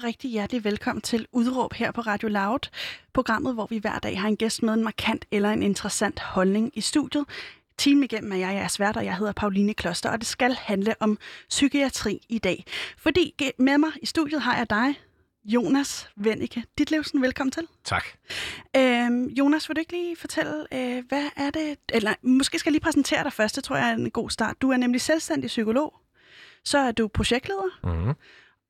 og rigtig hjertelig velkommen til Udråb her på Radio Loud. Programmet, hvor vi hver dag har en gæst med en markant eller en interessant holdning i studiet. Team igennem er jeg, jeg er svært, og jeg hedder Pauline Kloster, og det skal handle om psykiatri i dag. Fordi med mig i studiet har jeg dig, Jonas Vennike. Dit livsen, velkommen til. Tak. Øhm, Jonas, vil du ikke lige fortælle, øh, hvad er det, eller måske skal jeg lige præsentere dig først, det tror jeg er en god start. Du er nemlig selvstændig psykolog, så er du projektleder, Mm-hmm.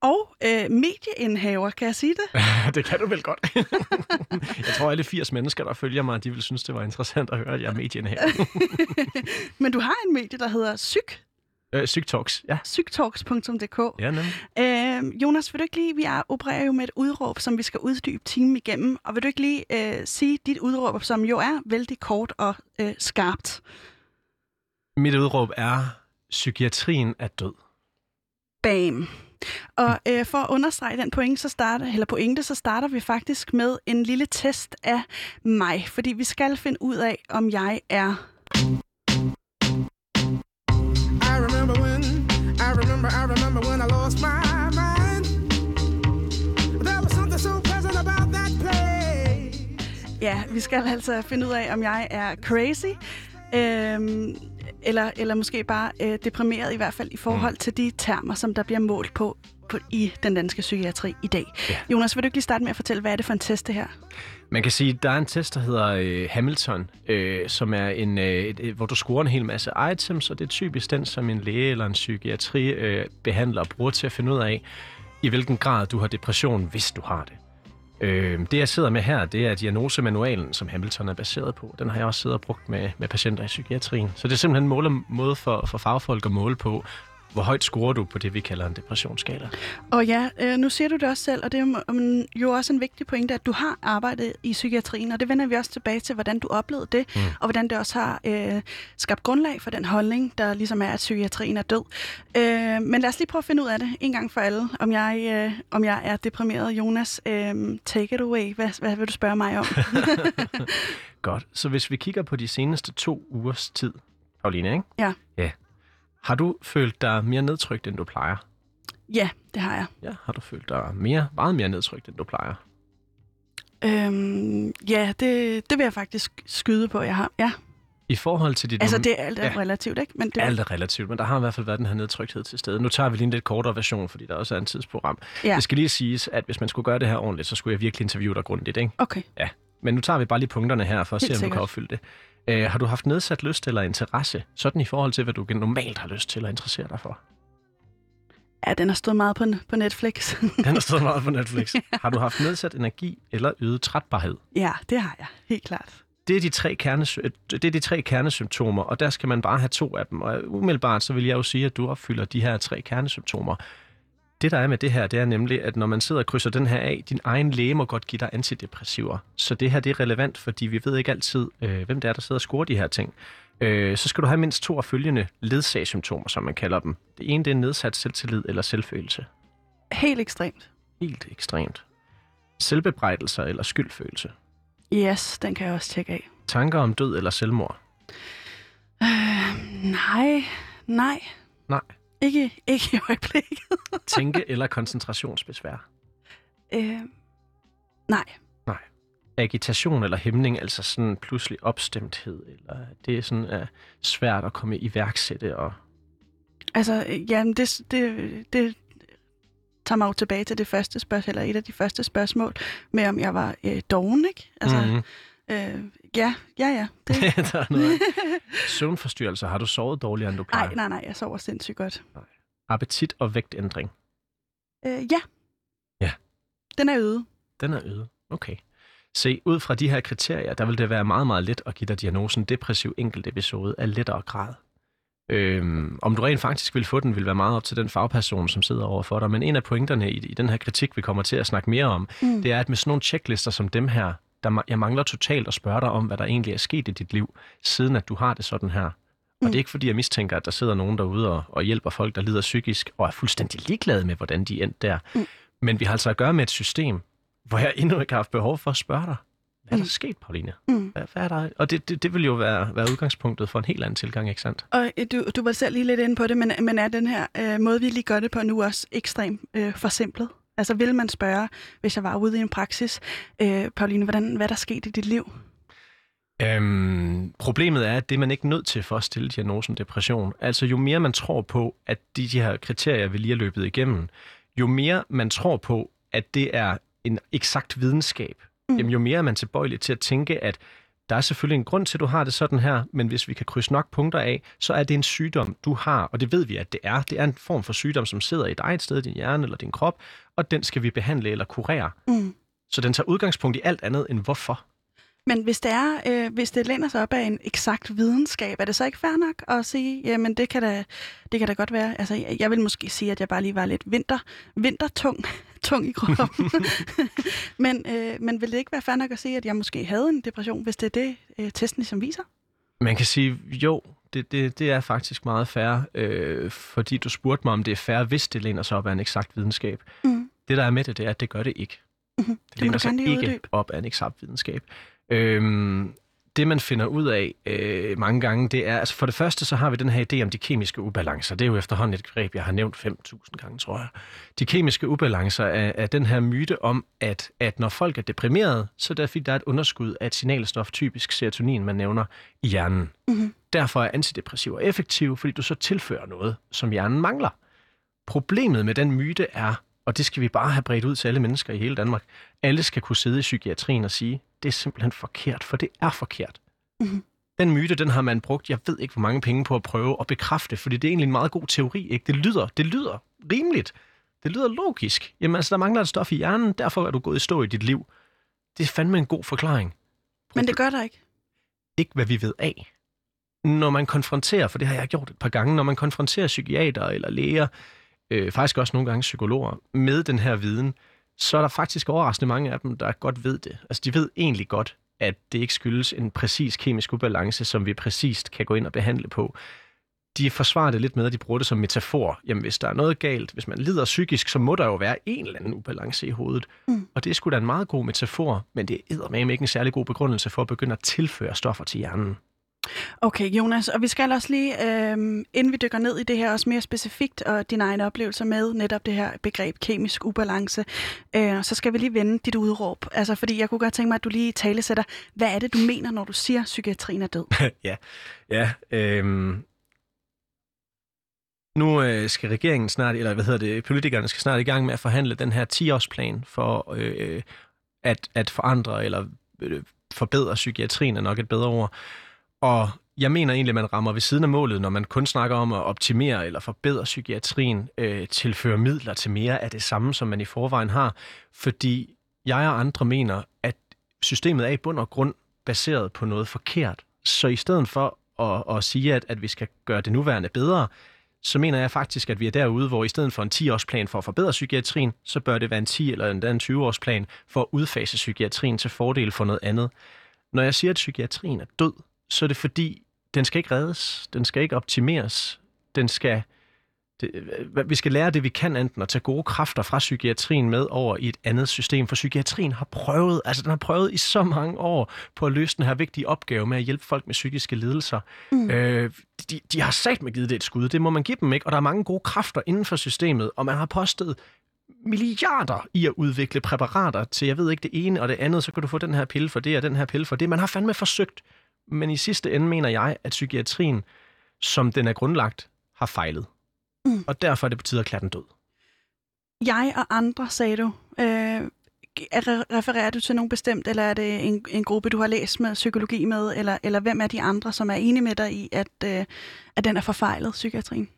Og øh, medieindhaver, kan jeg sige det? det kan du vel godt. jeg tror, alle 80 mennesker, der følger mig, de vil synes, det var interessant at høre, at jeg er medien her. Men du har en medie, der hedder Psyk, øh, Sygtalks, ja. sygtalks.dk. Ja, nemlig. Øh, Jonas, vil du ikke lige, vi er, opererer jo med et udråb, som vi skal uddybe timen igennem, og vil du ikke lige øh, sige dit udråb, som jo er vældig kort og øh, skarpt? Mit udråb er, psykiatrien er død. Bam. Og øh, for at understrege den pointe, så starter, eller pointe, så starter vi faktisk med en lille test af mig, fordi vi skal finde ud af, om jeg er I remember when, I remember, I remember when I lost my mind. There was something so pleasant about that place. Ja, vi skal altså finde ud af, om jeg er crazy, øhm, eller, eller måske bare øh, deprimeret i hvert fald i forhold til de termer, som der bliver målt på, på i den danske psykiatri i dag. Ja. Jonas, vil du ikke lige starte med at fortælle, hvad er det for en test det her? Man kan sige, der er en test, der hedder øh, Hamilton, øh, som er en, øh, et, hvor du scorer en hel masse items, og det er typisk den, som en læge eller en psykiatribehandler øh, behandler bruger til at finde ud af, i hvilken grad du har depression, hvis du har det. Øh, det, jeg sidder med her, det er diagnosemanualen, som Hamilton er baseret på. Den har jeg også siddet og brugt med, med patienter i psykiatrien. Så det er simpelthen en måle, måde for, for fagfolk at måle på, hvor højt scorer du på det, vi kalder en depressionsskala. Og ja, øh, nu siger du det også selv, og det er jo, jo også en vigtig pointe, at du har arbejdet i psykiatrien, og det vender vi også tilbage til, hvordan du oplevede det, mm. og hvordan det også har øh, skabt grundlag for den holdning, der ligesom er, at psykiatrien er død. Øh, men lad os lige prøve at finde ud af det en gang for alle, om jeg, øh, om jeg er deprimeret. Jonas, øh, take it away. Hvad, hvad vil du spørge mig om? Godt. Så hvis vi kigger på de seneste to ugers tid, Pauline, ikke? ja. Ja. Har du følt dig mere nedtrykt, end du plejer? ja, det har jeg. Ja. Har du følt dig mere, meget mere nedtrykt, end du plejer? Øhm, ja, det, det vil jeg faktisk skyde på, jeg har. Ja, I forhold til dit... altså det er alt er Ja. relativt, ikke? Men det, Alt er relativt, men der har i hvert fald været den her nedtrykthed til stede. Nu tager vi lige en lidt kortere version, fordi der også er en tidsprogram. Ja. Det skal lige siges, at hvis man skulle gøre det her ordentligt, så skulle jeg virkelig interviewe dig grundigt, ikke? Okay. Ja. Men nu tager vi bare lige punkterne her, for at Helt se, om du sikkert. kan opfylde det. Uh, har du haft nedsat lyst eller interesse, sådan i forhold til, hvad du normalt har lyst til at interessere dig for? Ja, den har stået meget på, på Netflix. Den har stået meget på Netflix. Har du haft nedsat energi eller øget trætbarhed? ja, det har jeg. Helt klart. Det er, de tre kernes, det er de tre kernesymptomer, og der skal man bare have to af dem. Og umiddelbart så vil jeg jo sige, at du opfylder de her tre kernesymptomer. Det, der er med det her, det er nemlig, at når man sidder og krydser den her af, din egen læge må godt give dig antidepressiver. Så det her, det er relevant, fordi vi ved ikke altid, øh, hvem det er, der sidder og scorer de her ting. Øh, så skal du have mindst to af følgende ledsagssymptomer, som man kalder dem. Det ene, det er nedsat selvtillid eller selvfølelse. Helt ekstremt. Helt ekstremt. Selvbebrejdelser eller skyldfølelse. Yes, den kan jeg også tjekke af. Tanker om død eller selvmord. Øh, nej, nej. Nej. Ikke, ikke i øjeblikket. Tænke- eller koncentrationsbesvær. øh, nej. Agitation eller hæmning, altså sådan pludselig opstemthed, eller det er sådan uh, svært at komme i værksætte. Og... Altså, øh, jamen, det, det, det tager mig jo tilbage til det første spørgsmål, eller et af de første spørgsmål, med om jeg var øh, doven, ikke? Altså, Mhm. Øh, ja, ja, ja. Det, der er noget. Søvnforstyrrelser. Har du sovet dårligere, end du plejer? nej, nej, nej, jeg sover sindssygt godt. Appetit og vægtændring. Øh, ja. Ja. Den er øget. Den er øget. Okay. Se, ud fra de her kriterier, der vil det være meget, meget let at give dig diagnosen depressiv enkeltepisode af lettere grad. Øhm, om du rent faktisk vil få den, vil være meget op til den fagperson, som sidder over for dig. Men en af pointerne i, i den her kritik, vi kommer til at snakke mere om, Mm. det er, at med sådan nogle checklister som dem her, der, jeg mangler totalt at spørge dig om, hvad der egentlig er sket i dit liv, siden at du har det sådan her. Og Mm. det er ikke fordi, jeg mistænker, at der sidder nogen derude og, og hjælper folk, der lider psykisk, og er fuldstændig ligeglade med, hvordan de endte der. Mm. Men vi har altså at gøre med et system, hvor jeg endnu ikke har haft behov for at spørge dig, hvad er der Mm. sket, Pauline? Mm. Hvad, hvad er der? Og det, det, det vil jo være, være udgangspunktet for en helt anden tilgang, ikke sandt? Og øh, du, du var selv lige lidt inde på det, men, men er den her øh, måde, vi lige gør det på nu også ekstremt øh, forsimplet? Altså vil man spørge, hvis jeg var ude i en praksis, øh, Pauline, hvordan, hvad der skete i dit liv? Øhm, problemet er, at det er man ikke nødt til for at stille diagnosen depression. Altså jo mere man tror på, at de, de her kriterier, vi lige har løbet igennem, jo mere man tror på, at det er en eksakt videnskab, mm. jamen, jo mere er man tilbøjelig til at tænke, at der er selvfølgelig en grund til, at du har det sådan her, men hvis vi kan krydse nok punkter af, så er det en sygdom, du har, og det ved vi, at det er. Det er en form for sygdom, som sidder i dig et sted, i din hjerne eller din krop, og den skal vi behandle eller kurere. Mm. Så den tager udgangspunkt i alt andet end hvorfor. Men hvis det er, øh, hvis det læner sig op af en eksakt videnskab, er det så ikke fair nok at sige, jamen det kan da, det kan da godt være. Altså, jeg, jeg vil måske sige, at jeg bare lige var lidt vinter, vintertung tung i kroppen. men, øh, men vil det ikke være fair nok at sige, at jeg måske havde en depression, hvis det er det, øh, testen ligesom viser? Man kan sige, jo, det, det, det er faktisk meget fair, øh, fordi du spurgte mig, om det er fair, hvis det læner sig op af en eksakt videnskab. Mm. Det, der er med det, det er, at det gør det ikke. Mm-hmm. Det læner sig ikke uddybe. op af en eksakt videnskab. Øhm, det, man finder ud af øh, mange gange, det er, altså for det første, så har vi den her idé om de kemiske ubalancer. Det er jo efterhånden et greb, jeg har nævnt 5.000 gange, tror jeg. De kemiske ubalancer er, er den her myte om, at, at når folk er deprimerede, så er det, fordi der er et underskud af et signalstof, typisk serotonin, man nævner, i hjernen. Mm-hmm. Derfor er antidepressiver effektive, fordi du så tilfører noget, som hjernen mangler. Problemet med den myte er, og det skal vi bare have bredt ud til alle mennesker i hele Danmark, alle skal kunne sidde i psykiatrien og sige, det er simpelthen forkert, for det er forkert. Mm-hmm. Den myte, den har man brugt, jeg ved ikke, hvor mange penge på at prøve at bekræfte, fordi det er egentlig en meget god teori. Ikke? Det, lyder, det lyder rimeligt. Det lyder logisk. Jamen altså, der mangler et stof i hjernen, derfor er du gået i stå i dit liv. Det er fandme en god forklaring. Men det gør der ikke. Ikke, hvad vi ved af. Når man konfronterer, for det har jeg gjort et par gange, når man konfronterer psykiater eller læger, øh, faktisk også nogle gange psykologer, med den her viden, så er der faktisk overraskende mange af dem, der godt ved det. Altså, de ved egentlig godt, at det ikke skyldes en præcis kemisk ubalance, som vi præcist kan gå ind og behandle på. De forsvarer det lidt med, at de bruger det som metafor. Jamen, hvis der er noget galt, hvis man lider psykisk, så må der jo være en eller anden ubalance i hovedet. Mm. Og det er sgu da en meget god metafor, men det er med ikke en særlig god begrundelse for at begynde at tilføre stoffer til hjernen. Okay, Jonas, og vi skal også lige, øh, inden vi dykker ned i det her, også mere specifikt, og dine egne oplevelser med netop det her begreb kemisk ubalance, øh, så skal vi lige vende dit udråb. Altså, fordi jeg kunne godt tænke mig, at du lige talesætter, hvad er det, du mener, når du siger, at psykiatrien er død? ja, ja Øh... Nu øh, skal regeringen snart, eller hvad hedder det, politikerne skal snart i gang med at forhandle den her 10-årsplan for øh, øh, at, at forandre eller øh, forbedre psykiatrien, er nok et bedre ord. Og jeg mener egentlig, at man rammer ved siden af målet, når man kun snakker om at optimere eller forbedre psykiatrien, øh, tilføre midler til mere af det samme, som man i forvejen har. Fordi jeg og andre mener, at systemet er i bund og grund baseret på noget forkert. Så i stedet for at, at sige, at, at vi skal gøre det nuværende bedre, så mener jeg faktisk, at vi er derude, hvor i stedet for en 10-årsplan for at forbedre psykiatrien, så bør det være en 10- eller endda en 20-årsplan for at udfase psykiatrien til fordel for noget andet. Når jeg siger, at psykiatrien er død, så er det fordi, den skal ikke reddes, den skal ikke optimeres, den skal, det, vi skal lære det, vi kan enten at tage gode kræfter fra psykiatrien med over i et andet system, for psykiatrien har prøvet, altså den har prøvet i så mange år på at løse den her vigtige opgave med at hjælpe folk med psykiske lidelser. Mm. Øh, de, de har sagt med givet det et skud, det må man give dem ikke, og der er mange gode kræfter inden for systemet, og man har postet milliarder i at udvikle præparater til, jeg ved ikke, det ene og det andet, så kan du få den her pille for det og den her pille for det. Man har fandme forsøgt men i sidste ende mener jeg, at psykiatrien, som den er grundlagt, har fejlet. Mm. Og derfor er det på tide at klare den død. Jeg og andre, sagde du. Øh, refererer du til nogen bestemt, eller er det en, en gruppe, du har læst med psykologi med, eller, eller hvem er de andre, som er enige med dig i, at, øh, at den er forfejlet, psykiatrien?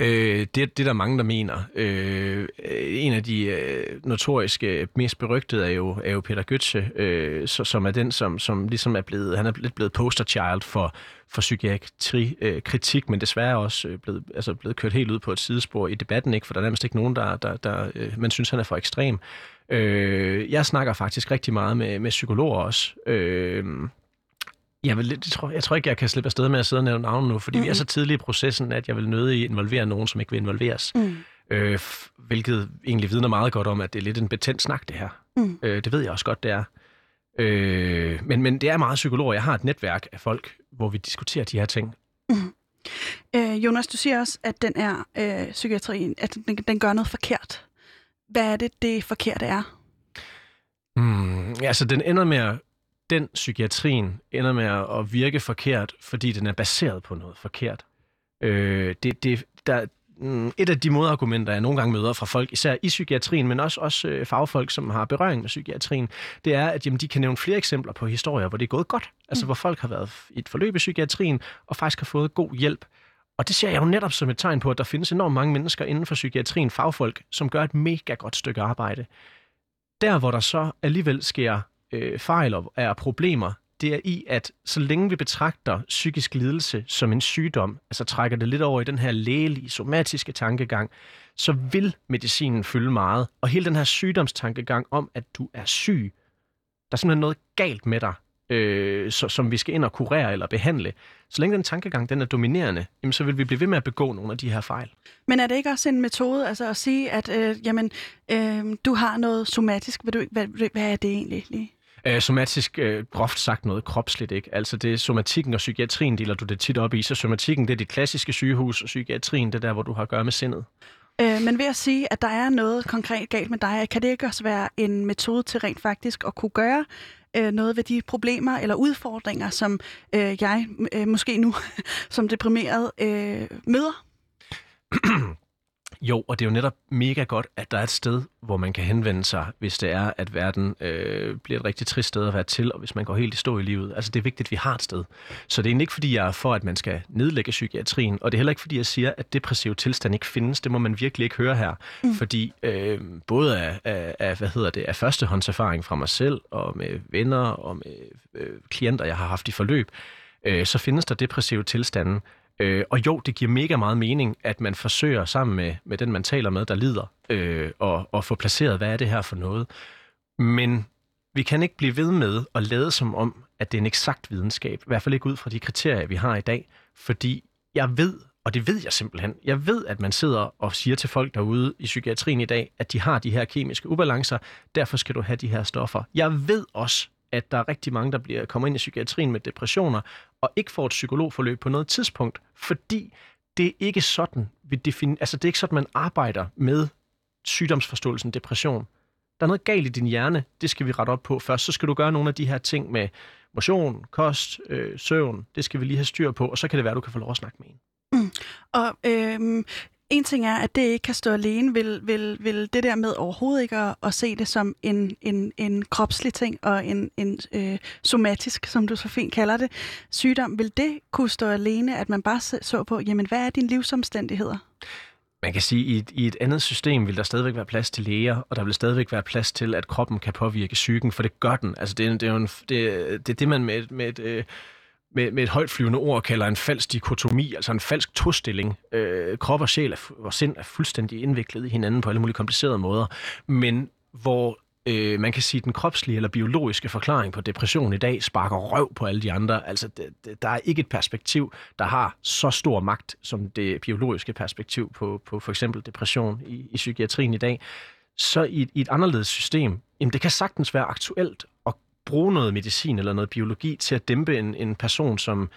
Øh, det, det er der mange, der mener. Øh, en af de øh, notoriske, mest berygtede er jo, er jo Peter Götze, øh, så, som er den, som, som ligesom er blevet, han er lidt blevet poster child for, for psykiatri-kritik, øh, men desværre også øh, blevet, altså blevet kørt helt ud på et sidespor i debatten, ikke? for der er nærmest ikke nogen, der, der, der øh, man synes, han er for ekstrem. Øh, jeg snakker faktisk rigtig meget med, med psykologer også. Øh, jeg, vil, det tror, jeg tror ikke, jeg kan slippe afsted med at sidde og nævne navn nu, fordi mm-hmm. vi er så tidlige i processen, at jeg vil nødig involvere nogen, som ikke vil involveres. Mm. Øh, hvilket egentlig vidner meget godt om, at det er lidt en betændt snak, det her. Mm. Øh, det ved jeg også godt, det er. Øh, men, men det er meget psykologer. Jeg har et netværk af folk, hvor vi diskuterer de her ting. Mm. Øh, Jonas, du siger også, at den er øh, psykiatrien, at den, den gør noget forkert. hvad er det, det forkerte er? Hmm, altså, den ender med at, den psykiatrien ender med at, virke forkert, fordi den er baseret på noget forkert. Øh, det, det, der, mm, et af de modargumenter, jeg nogle gange møder fra folk, især i psykiatrien, men også, også øh, fagfolk, som har berøring med psykiatrien, det er, at jamen, de kan nævne flere eksempler på historier, hvor det er gået godt. Altså, Mm. hvor folk har været i et forløb i psykiatrien, og faktisk har fået god hjælp. Og det ser jeg jo netop som et tegn på, at der findes enormt mange mennesker inden for psykiatrien, fagfolk, som gør et mega godt stykke arbejde. Der, hvor der så alligevel sker øh, fejl og er problemer, det er i, at så længe vi betragter psykisk lidelse som en sygdom, altså trækker det lidt over i den her lægelige, somatiske tankegang, så vil medicinen fylde meget. Og hele den her sygdomstankegang om, at du er syg, der er simpelthen noget galt med dig, øh, så, som vi skal ind og kurere eller behandle. Så længe den tankegang den er dominerende, jamen, så vil vi blive ved med at begå nogle af de her fejl. Men er det ikke også en metode altså at sige, at øh, jamen, øh, du har noget somatisk? Vil du, hvad, hvad er det egentlig lige? Øh, somatisk, øh, groft sagt noget kropsligt, ikke? Altså det er somatikken og psykiatrien deler du det tit op i. Så somatikken, det er det klassiske sygehus, og psykiatrien, det er der, hvor du har at gøre med sindet. Øh, men ved at sige, at der er noget konkret galt med dig, kan det ikke også være en metode til rent faktisk at kunne gøre øh, noget ved de problemer eller udfordringer, som øh, jeg øh, måske nu som deprimeret øh, møder? Jo, og det er jo netop mega godt, at der er et sted, hvor man kan henvende sig, hvis det er, at verden øh, bliver et rigtig trist sted at være til, og hvis man går helt i stå i livet. Altså, det er vigtigt, at vi har et sted. Så det er egentlig ikke, fordi jeg er for, at man skal nedlægge psykiatrien, og det er heller ikke, fordi jeg siger, at depressiv tilstand ikke findes. Det må man virkelig ikke høre her. Mm. Fordi øh, både af, af, af, hvad hedder det, af førstehåndserfaring fra mig selv, og med venner, og med øh, klienter, jeg har haft i forløb, øh, så findes der depressive tilstande, Øh, og jo, det giver mega meget mening, at man forsøger sammen med, med den, man taler med, der lider, øh, og, og få placeret, hvad er det her for noget. Men vi kan ikke blive ved med at lade som om, at det er en eksakt videnskab. I hvert fald ikke ud fra de kriterier, vi har i dag. Fordi jeg ved, og det ved jeg simpelthen, jeg ved, at man sidder og siger til folk derude i psykiatrien i dag, at de har de her kemiske ubalancer, derfor skal du have de her stoffer. Jeg ved også, at der er rigtig mange, der bliver, kommer ind i psykiatrien med depressioner, og ikke får et psykologforløb på noget tidspunkt, fordi det er ikke sådan, vi defin- altså det er ikke sådan, man arbejder med sygdomsforståelsen depression. Der er noget galt i din hjerne, det skal vi rette op på først. Så skal du gøre nogle af de her ting med motion, kost, øh, søvn, det skal vi lige have styr på, og så kan det være, du kan få lov at snakke med en. Mm. Og øhm, en ting er, at det ikke kan stå alene. Vil, vil, vil det der med overhovedet ikke at, at se det som en, en, en kropslig ting og en, en øh, somatisk, som du så fint kalder det, sygdom, vil det kunne stå alene, at man bare så på, jamen hvad er dine livsomstændigheder? Man kan sige, at i et, i et andet system vil der stadigvæk være plads til læger, og der vil stadigvæk være plads til, at kroppen kan påvirke psyken, for det gør den. Altså det, er, det, er, jo en, det, det er det, man med, med et... Øh, med, med et højt flyvende ord kalder en falsk dikotomi, altså en falsk tostilling. Øh, krop og sjæl er, og sind er fuldstændig indviklet i hinanden på alle mulige komplicerede måder, men hvor øh, man kan sige, at den kropslige eller biologiske forklaring på depression i dag sparker røv på alle de andre. Altså, det, det, der er ikke et perspektiv, der har så stor magt som det biologiske perspektiv på, på for eksempel depression i, i psykiatrien i dag. Så i, et- i et anderledes system, jamen det kan sagtens være aktuelt bruge noget medicin eller noget biologi til at dæmpe en, en person, som,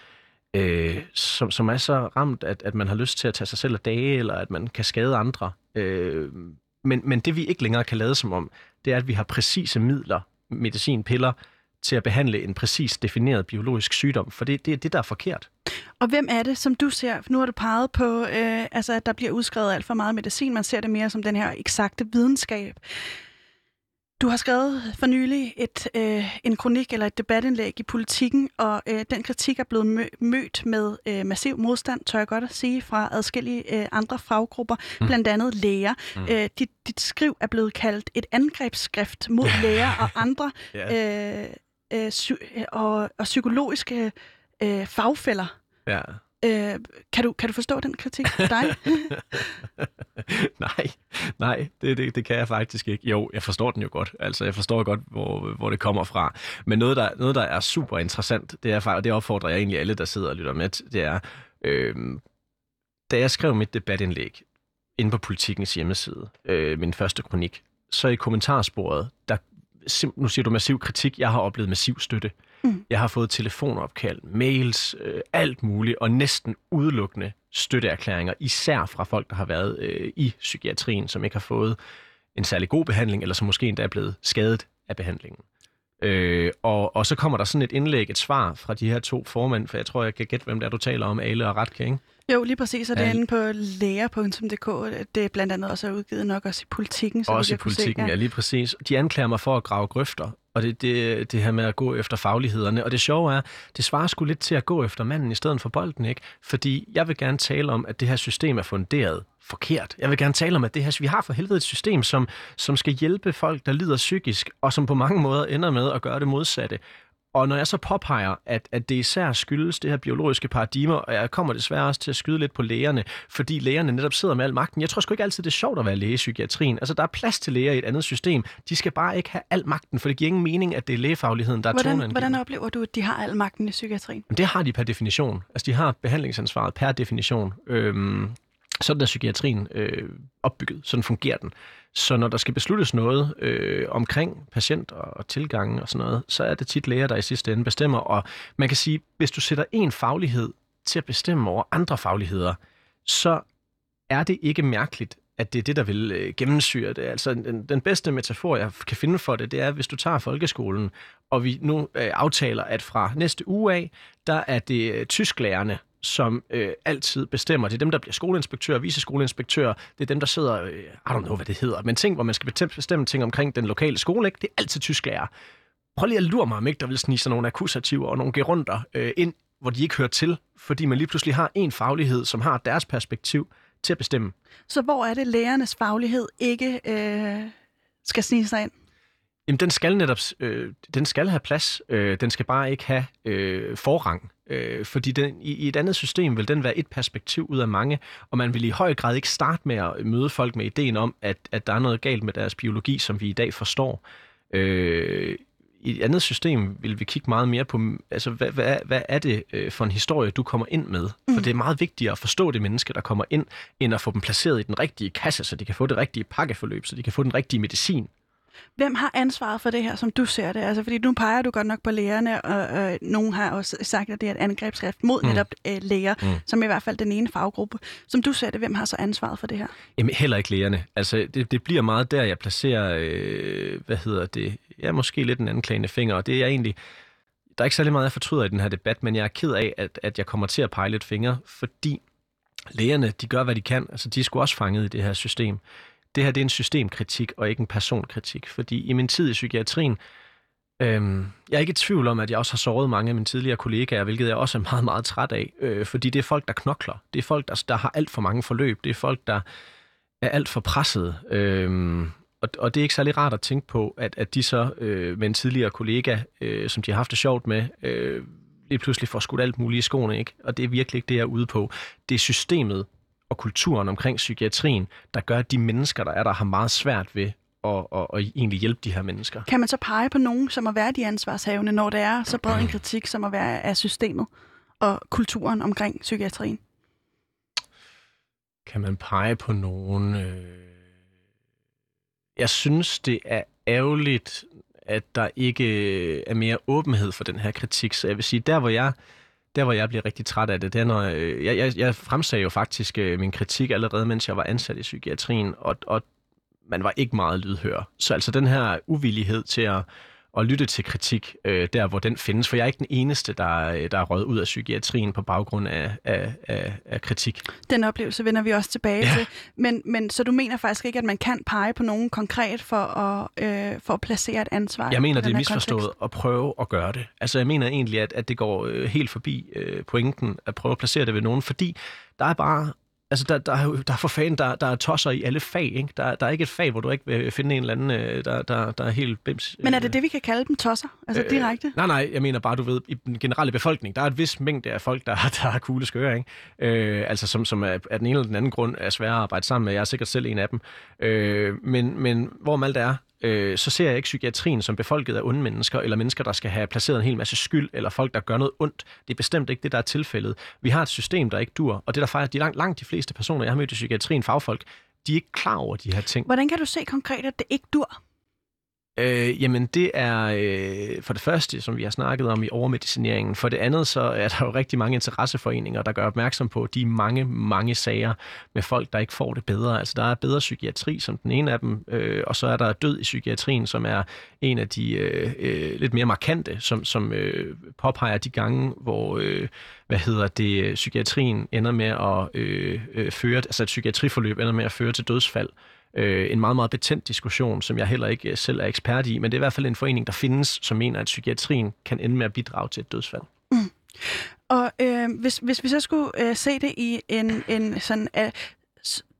øh, som, som er så ramt, at, at man har lyst til at tage sig selv af dage, eller at man kan skade andre. Øh, men, men det vi ikke længere kan lade som om, det er, at vi har præcise midler, medicin, piller, til at behandle en præcis defineret biologisk sygdom, for det, det er det, der er forkert. Og hvem er det, som du ser? Nu har du peget på, øh, altså, at der bliver udskrevet alt for meget medicin. Man ser det mere som den her eksakte videnskab. Du har skrevet for nylig et, øh, en kronik eller et debatindlæg i politikken, og øh, den kritik er blevet mø- mødt med øh, massiv modstand, tør jeg godt at sige, fra adskillige øh, andre faggrupper, mm. blandt andet læger. Mm. Øh, dit, dit skriv er blevet kaldt et angrebsskrift mod læger og andre Ja. øh, øh, psy- og, og psykologiske øh, fagfælder. Ja. Øh, kan, du, kan du forstå den kritik for dig? nej, nej, det, det, det kan jeg faktisk ikke. Jo, jeg forstår den jo godt. Altså, jeg forstår godt, hvor, hvor det kommer fra. Men noget der, noget, der er super interessant, det er og det opfordrer jeg egentlig alle, der sidder og lytter med, det er, øh, da jeg skrev mit debatindlæg inde på Politikens hjemmeside, øh, min første kronik, så i kommentarsporet, der, nu siger du massiv kritik, jeg har oplevet massiv støtte. Mm. Jeg har fået telefonopkald, mails, øh, alt muligt, og næsten udelukkende støtteerklæringer, især fra folk, der har været øh, i psykiatrien, som ikke har fået en særlig god behandling, eller som måske endda er blevet skadet af behandlingen. Øh, og, og så kommer der sådan et indlæg, et svar fra de her to formænd, for jeg tror, jeg kan gætte, hvem det er, du taler om, Ale og Ratke, ikke? Jo, lige præcis, og det er Ja. inde på læger.dk. Det er blandt andet også udgivet nok også i politikken. så Også i kunne se, politikken, ja. lige præcis. De anklager mig for at grave grøfter, og det, det, det her med at gå efter faglighederne. Og det sjove er, det svarer sgu lidt til at gå efter manden i stedet for bolden, ikke? Fordi jeg vil gerne tale om, at det her system er funderet forkert. Jeg vil gerne tale om, at det her, vi har for helvede et system, som, som skal hjælpe folk, der lider psykisk, og som på mange måder ender med at gøre det modsatte. Og når jeg så påpeger, at, at det især skyldes det her biologiske paradigmer, og jeg kommer desværre også til at skyde lidt på lægerne, fordi lægerne netop sidder med al magten. Jeg tror sgu ikke altid, det er sjovt at være læge i psykiatrien. Altså, der er plads til læger i et andet system. De skal bare ikke have al magten, for det giver ingen mening, at det er lægefagligheden, der er Hvordan, toneangivende. hvordan oplever du, at de har al magten i psykiatrien? Det har de per definition. Altså, de har behandlingsansvaret per definition. Øhm, sådan er psykiatrien øh, opbygget. Sådan fungerer den. Så når der skal besluttes noget øh, omkring patienter og tilgange og sådan noget, så er det tit læger, der i sidste ende bestemmer. Og man kan sige, hvis du sætter en faglighed til at bestemme over andre fagligheder, så er det ikke mærkeligt, at det er det, der vil øh, gennemsyre det. Altså, den, den bedste metafor, jeg kan finde for det, det er, hvis du tager folkeskolen, og vi nu øh, aftaler, at fra næste uge af, der er det øh, tysklærerne, som øh, altid bestemmer. Det er dem, der bliver skoleinspektør, viceskoleinspektør. Det er dem, der sidder, øh, I don't know, hvad det hedder, men ting, hvor man skal bestemme ting omkring den lokale skole, ikke? det er altid tysklærer. Prøv lige at lure mig, om ikke der vil snige sig nogle akkusativer og nogle gerunder øh, ind, hvor de ikke hører til, fordi man lige pludselig har en faglighed, som har deres perspektiv til at bestemme. Så hvor er det, lærernes faglighed ikke øh, skal snige sig ind? Jamen, den skal netop øh, den skal have plads. Øh, den skal bare ikke have øh, forrang. Øh, fordi den, i, i et andet system vil den være et perspektiv ud af mange, og man vil i høj grad ikke starte med at møde folk med ideen om, at, at der er noget galt med deres biologi, som vi i dag forstår. Øh, I et andet system vil vi kigge meget mere på, altså, hvad, hvad, hvad er det øh, for en historie, du kommer ind med? For det er meget vigtigere at forstå det menneske, der kommer ind, end at få dem placeret i den rigtige kasse, så de kan få det rigtige pakkeforløb, så de kan få den rigtige medicin. Hvem har ansvaret for det her, som du ser det? Altså, fordi nu peger du godt nok på lægerne, og øh, nogen har også sagt, at det er et angrebsskrift mod mm. netop øh, læger, mm. som i hvert fald den ene faggruppe. Som du ser det, hvem har så ansvaret for det her? Jamen heller ikke lægerne. Altså det, det bliver meget der, jeg placerer, øh, hvad hedder det, ja måske lidt en anklagende finger, og det er egentlig, der er ikke særlig meget, jeg fortryder i den her debat, men jeg er ked af, at, at jeg kommer til at pege lidt fingre, fordi lægerne, de gør, hvad de kan. Altså de er sgu også fanget i det her system. Det her, det er en systemkritik og ikke en personkritik, fordi i min tid i psykiatrien, Øhm, jeg er ikke i tvivl om, at jeg også har såret mange af mine tidligere kollegaer, hvilket jeg også er meget, meget træt af. Øh, fordi det er folk, der knokler. Det er folk, der, der har alt for mange forløb. Det er folk, der er alt for presset. Øhm, og, og det er ikke særlig rart at tænke på, at, at de så øh, med en tidligere kollega, øh, som de har haft det sjovt med, øh, lige pludselig får skudt alt muligt i skoene. Ikke? Og det er virkelig ikke det, jeg er ude på. Det er systemet og kulturen omkring psykiatrien, der gør, at de mennesker, der er der, har meget svært ved at, at, at egentlig hjælpe de her mennesker. Kan man så pege på nogen, som at være de ansvarshavende, når det er så bred en kritik, som at være af systemet og kulturen omkring psykiatrien? Kan man pege på nogen? Øh... Jeg synes, det er ærgerligt, at der ikke er mere åbenhed for den her kritik. Så jeg vil sige, der hvor jeg, der, hvor jeg bliver rigtig træt af det, det er, når øh, jeg, jeg, jeg fremsagde jo faktisk øh, min kritik allerede, mens jeg var ansat i psykiatrien, og, og man var ikke meget lydhør. Så altså den her uvillighed til at, at lytte til kritik, øh, der hvor den findes, for jeg er ikke den eneste, der, der er røget ud af psykiatrien på baggrund af, af, af, af kritik. Den oplevelse vender vi også tilbage Ja. til. Men, men så du mener faktisk ikke, at man kan pege på nogen konkret for at, øh, for at placere et ansvar? Jeg mener, det er misforstået kontekst? at prøve at gøre det. Altså, jeg mener egentlig, at, at det går øh, helt forbi øh, pointen at prøve at placere det ved nogen, fordi der er bare... Altså, der, der, er jo, der er for fanden, der, der er tosser i alle fag, ikke? Der, der er ikke et fag, hvor du ikke vil finde en eller anden, øh, der, der, der er helt bims. Men er øh, det det, vi kan kalde dem tosser? Altså øh, direkte? Nej, nej, jeg mener bare, du ved, i den generelle befolkning, der er et vis mængde af folk, der, der er kugle skøre, ikke? Øh, altså som, som er, af den ene eller den anden grund er svære at arbejde sammen med. Jeg er sikkert selv en af dem. Øh, men, men hvorom alt er, øh, så ser jeg ikke psykiatrien som befolket af onde mennesker, eller mennesker, der skal have placeret en hel masse skyld, eller folk, der gør noget ondt. Det er bestemt ikke det, der er tilfældet. Vi har et system, der ikke dur, og det der faktisk, de langt, langt de fleste personer, jeg har mødt i psykiatrien, fagfolk, de er ikke klar over de her ting. Hvordan kan du se konkret, at det ikke dur? Øh, jamen, det er øh, for det første, som vi har snakket om i overmedicineringen. For det andet, så er der jo rigtig mange interesseforeninger, der gør opmærksom på de mange, mange sager med folk, der ikke får det bedre. Altså, der er bedre psykiatri som den ene af dem, øh, og så er der død i psykiatrien, som er en af de øh, øh, lidt mere markante, som, som øh, påpeger de gange, hvor, øh, hvad hedder det, psykiatrien ender med at øh, øh, føre, altså et psykiatriforløb ender med at føre til dødsfald øh, en meget, meget betændt diskussion, som jeg heller ikke øh, selv er ekspert i, men det er i hvert fald en forening, der findes, som mener, at psykiatrien kan ende med at bidrage til et dødsfald. Mm. Og øh, hvis, hvis vi så skulle øh, se det i en, en sådan... Øh,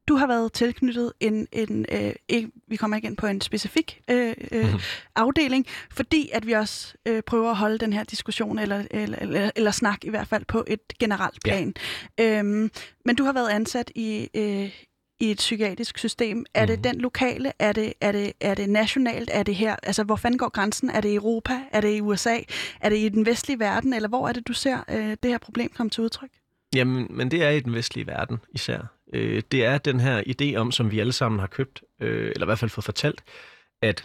du har været tilknyttet en, en øh, ikke, vi kommer ikke ind på en specifik øh, øh, mm. afdeling, fordi at vi også øh, prøver at holde den her diskussion, eller, eller, eller, eller snak i hvert fald på et generelt plan. Ja. Øhm, men du har været ansat i, øh, i et psykiatrisk system? Er mm. det mhm. den lokale? Er det, er, det, er det nationalt? Er det her? Altså, hvor fanden går grænsen? Er det i Europa? Er det i USA? Er det i den vestlige verden? Eller hvor er det, du ser øh, det her problem komme til udtryk? Jamen, men det er i den vestlige verden især. Øh, det er den her idé om, som vi alle sammen har købt, øh, eller i hvert fald fået fortalt, at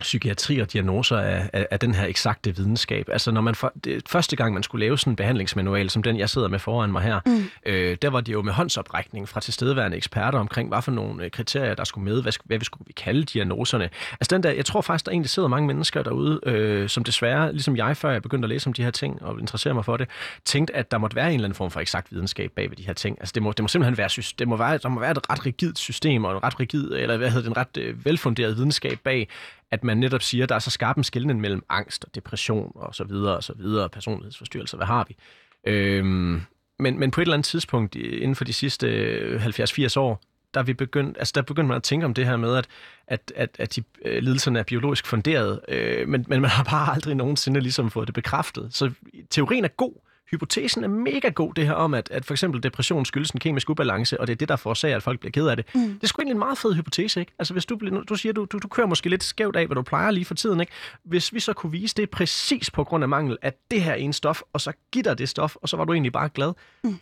psykiatri og diagnoser af, af, af den her eksakte videnskab. Altså når man for, det, første gang man skulle lave sådan en behandlingsmanual, som den jeg sidder med foran mig her, mm. øh, der var det jo med håndsoprækning fra tilstedeværende eksperter omkring, hvad for nogle øh, kriterier, der skulle med, hvad, hvad vi skulle vi kalde diagnoserne. Altså den der, jeg tror faktisk, der egentlig sidder mange mennesker derude, øh, som desværre, ligesom jeg, før jeg begyndte at læse om de her ting og interessere mig for det, tænkte, at der måtte være en eller anden form for eksakt videnskab bag ved de her ting. Altså det må, det må simpelthen være, det må være, der må være et ret rigidt system og en ret rigid, eller hvad hedder det, en ret øh, velfunderet videnskab bag, at man netop siger, at der er så skarp en skældning mellem angst og depression og så videre og så videre, personlighedsforstyrrelser, hvad har vi? Øhm, men, men på et eller andet tidspunkt inden for de sidste øh, 70-80 år, der, vi begyndt, altså der begyndte man at tænke om det her med, at, at, at, at de øh, lidelserne er biologisk funderet, øh, men, men man har bare aldrig nogensinde ligesom fået det bekræftet. Så teorien er god, hypotesen er mega god, det her om, at, at for eksempel depression skyldes en kemisk ubalance, og det er det, der forårsager, at folk bliver ked af det. Mm. Det er sgu egentlig en meget fed hypotese, ikke? Altså, hvis du, du siger, du, du, du kører måske lidt skævt af, hvad du plejer lige for tiden, ikke? Hvis vi så kunne vise det præcis på grund af mangel af det her ene stof, og så giver dig det stof, og så var du egentlig bare glad. Mm.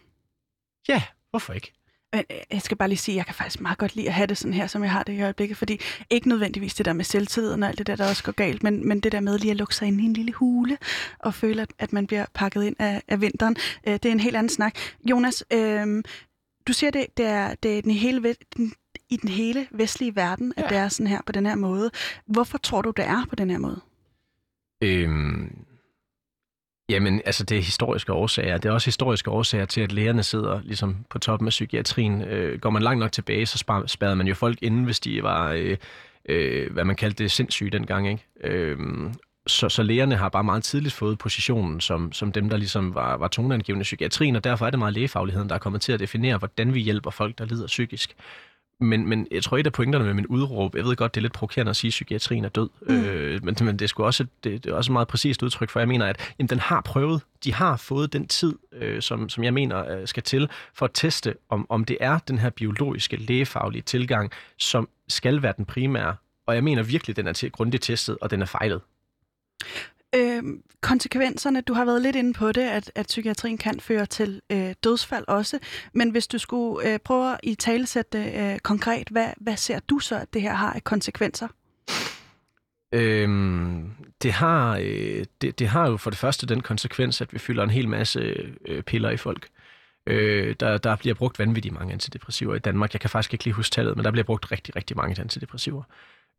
Ja, hvorfor ikke? Men øh, jeg skal bare lige sige, at jeg kan faktisk meget godt lide at have det sådan her, som jeg har det i øjeblikket, fordi ikke nødvendigvis det der med selvtilliden og alt det der, der også går galt, men, men det der med lige at lukke sig ind i en lille hule og føle, at, at man bliver pakket ind af, af vinteren, øh, det er en helt anden snak. Jonas, øh, du siger, det, det er, det er den hele, den, i den hele vestlige verden, at ja. det er sådan her på den her måde. Hvorfor tror du, det er på den her måde? Øhm, Jamen, altså det er historiske årsager. Det er også historiske årsager til, at lægerne sidder ligesom på toppen af psykiatrien. Øh, går man langt nok tilbage, så spærrede man jo folk inden, hvis de var, øh, øh, hvad man kaldte det, sindssyge dengang. Ikke? Øh, så, så lægerne har bare meget tidligt fået positionen som, som dem, der ligesom var, var toneangivende i psykiatrien, og derfor er det meget lægefagligheden, der er kommet til at definere, hvordan vi hjælper folk, der lider psykisk. Men, men jeg tror, et af pointerne med min udråb, jeg ved godt, det er lidt provokerende at sige, at psykiatrien er død, mm. øh, men, men det, er sgu også, det, det er også et meget præcist udtryk, for jeg mener, at jamen, den har prøvet, de har fået den tid, øh, som, som jeg mener øh, skal til, for at teste, om, om det er den her biologiske, lægefaglige tilgang, som skal være den primære. Og jeg mener virkelig, den er til, grundigt testet, og den er fejlet øh, konsekvenserne, du har været lidt inde på det, at, at psykiatrien kan føre til øh, dødsfald også, men hvis du skulle øh, prøve at i talesætte øh, konkret, hvad, hvad ser du så, at det her har af konsekvenser? Øhm, det, har, øh, det, det har jo for det første den konsekvens, at vi fylder en hel masse øh, piller i folk. Øh, der, der bliver brugt vanvittigt mange antidepressiver i Danmark. Jeg kan faktisk ikke lige huske tallet, men der bliver brugt rigtig, rigtig mange antidepressiver.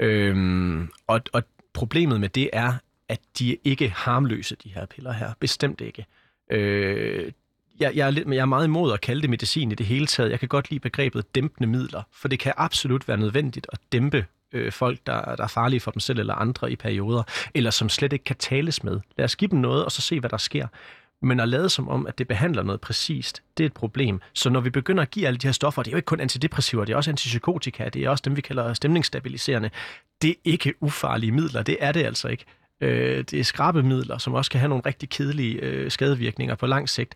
Øhm, og, og problemet med det er, at de er ikke harmløse, de her piller her. Bestemt ikke. Øh, jeg, jeg, er lidt, jeg er meget imod at kalde det medicin i det hele taget. Jeg kan godt lide begrebet dæmpende midler, for det kan absolut være nødvendigt at dæmpe øh, folk, der, der er farlige for dem selv eller andre i perioder, eller som slet ikke kan tales med. Lad os give dem noget, og så se, hvad der sker. Men at lade som om, at det behandler noget præcist, det er et problem. Så når vi begynder at give alle de her stoffer, det er jo ikke kun antidepressiver, det er også antipsykotika, det er også dem, vi kalder stemningsstabiliserende. Det er ikke ufarlige midler, det er det altså ikke. Øh, det er skrabemidler, som også kan have nogle rigtig kedelige øh, skadevirkninger på lang sigt.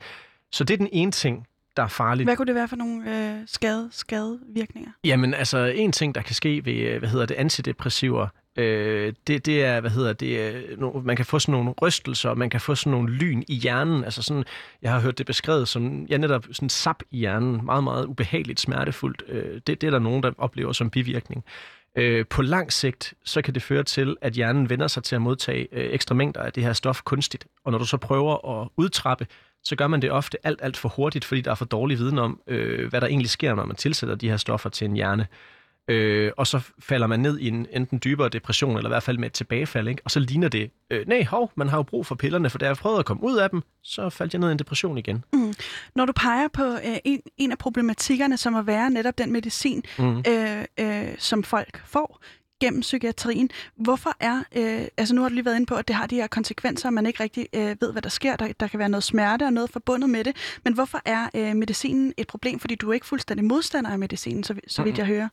Så det er den ene ting, der er farligt. Hvad kunne det være for nogle øh, skade, skadevirkninger? Jamen altså, en ting, der kan ske ved, øh, hvad hedder det, antidepressiver, øh, det, det er, hvad hedder det, no, man kan få sådan nogle rystelser, man kan få sådan nogle lyn i hjernen, altså sådan, jeg har hørt det beskrevet som, ja netop sådan sap i hjernen, meget, meget ubehageligt, smertefuldt. Øh, det, det er der nogen, der oplever som bivirkning. Øh, Øh, på lang sigt, så kan det føre til, at hjernen vender sig til at modtage øh, ekstra mængder af det her stof kunstigt. Og når du så prøver at udtrappe, så gør man det ofte alt, alt for hurtigt, fordi der er for dårlig viden om, øh, hvad der egentlig sker, når man tilsætter de her stoffer til en hjerne. Øh, og så falder man ned i en enten dybere depression, eller i hvert fald med et tilbagefald, ikke? og så ligner det, øh, nej, hov, man har jo brug for pillerne, for da jeg prøvede at komme ud af dem, så faldt jeg ned i en depression igen. Mm. Når du peger på øh, en, en af problematikkerne, som at være netop den medicin, mm. øh, øh, som folk får gennem psykiatrien, hvorfor er, øh, altså nu har du lige været inde på, at det har de her konsekvenser, man ikke rigtig øh, ved, hvad der sker, der, der kan være noget smerte og noget forbundet med det, men hvorfor er øh, medicinen et problem, fordi du er ikke fuldstændig modstander af medicinen, så, så vidt jeg hører?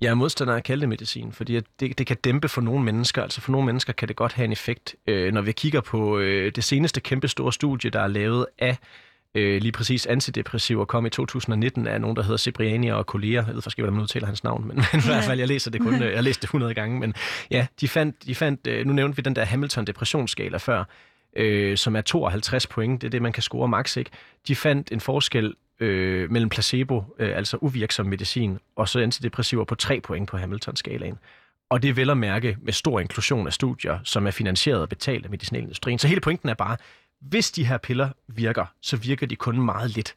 Jeg er modstander af kaldemedicin, fordi det, det kan dæmpe for nogle mennesker. Altså for nogle mennesker kan det godt have en effekt. Øh, når vi kigger på øh, det seneste kæmpe store studie, der er lavet af øh, lige præcis antidepressiver, kom i 2019 af nogen, der hedder Cipriani og kolleger. Jeg ved faktisk ikke, hvordan man udtaler hans navn, men, men i hvert fald, jeg læser det kun, jeg har læst det 100 gange. Men ja, de fandt, de fandt øh, nu nævnte vi den der Hamilton-depressionsskala før, øh, som er 52 point, det er det, man kan score max, ikke? De fandt en forskel øh, mellem placebo, øh, altså uvirksom medicin, og så antidepressiver på 3 point på Hamilton-skalaen. Og det er vel at mærke med stor inklusion af studier, som er finansieret og betalt af medicinalindustrien. Så hele pointen er bare, hvis de her piller virker, så virker de kun meget lidt.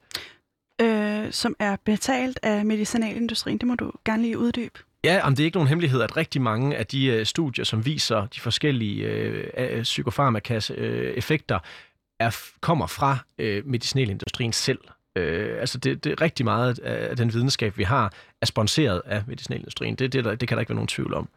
Øh, som er betalt af medicinalindustrien, det må du gerne lige uddybe. Ja, om det er ikke nogen hemmelighed, at rigtig mange af de uh, studier, som viser de forskellige uh, psykofarmakas uh, effekter, er, kommer fra uh, medicinalindustrien selv. Øh, altså det, det rigtig meget af den videnskab, vi har, er sponsoreret af medicinalindustrien. Det, det, der, det kan der ikke være nogen tvivl om.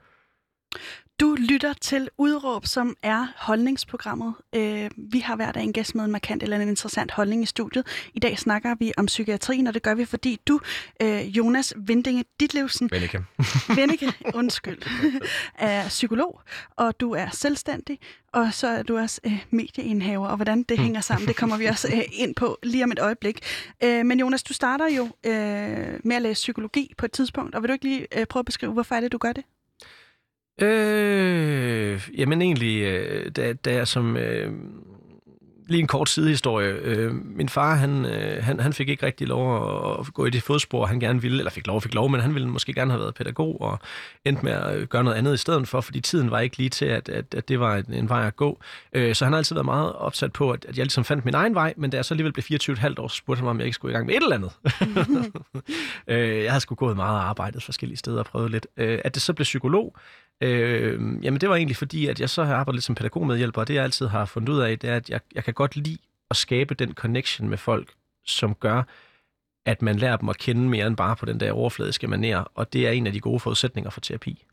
Du lytter til Udråb, som er holdningsprogrammet. Øh, vi har hver dag en gæst med en markant eller en interessant holdning i studiet. I dag snakker vi om psykiatrien, og det gør vi, fordi du, øh, Jonas Vindinge Ditlevsen... Venneke. Venneke, undskyld. er psykolog, og du er selvstændig, og så er du også øh, medieindhaver, og hvordan det hænger sammen, det kommer vi også øh, ind på lige om et øjeblik. Øh, men Jonas, du starter jo øh, med at læse psykologi på et tidspunkt, og vil du ikke lige øh, prøve at beskrive, hvorfor er det, du gør det? Øh, jamen egentlig, øh, da, da jeg som... Øh, lige en kort sidehistorie. Øh, min far, han, øh, han, han fik ikke rigtig lov at, at gå i det fodspor, han gerne ville, eller fik lov fik lov, men han ville måske gerne have været pædagog og endte med at gøre noget andet i stedet for, fordi tiden var ikke lige til, at, at, at det var en, en vej at gå. Øh, så han har altid været meget opsat på, at, at jeg ligesom fandt min egen vej, men da jeg så alligevel blev 24,5 år, så spurgte han mig, om jeg ikke skulle i gang med et eller andet. øh, jeg har sgu gået meget og arbejdet forskellige steder og prøvet lidt. Øh, at det så blev psykolog, Øh, jamen det var egentlig fordi, at jeg så har arbejdet lidt som pædagogmedhjælper, og det jeg altid har fundet ud af, det er, at jeg, jeg kan godt lide at skabe den connection med folk, som gør, at man lærer dem at kende mere end bare på den der overfladiske manér, og det er en af de gode forudsætninger for terapi.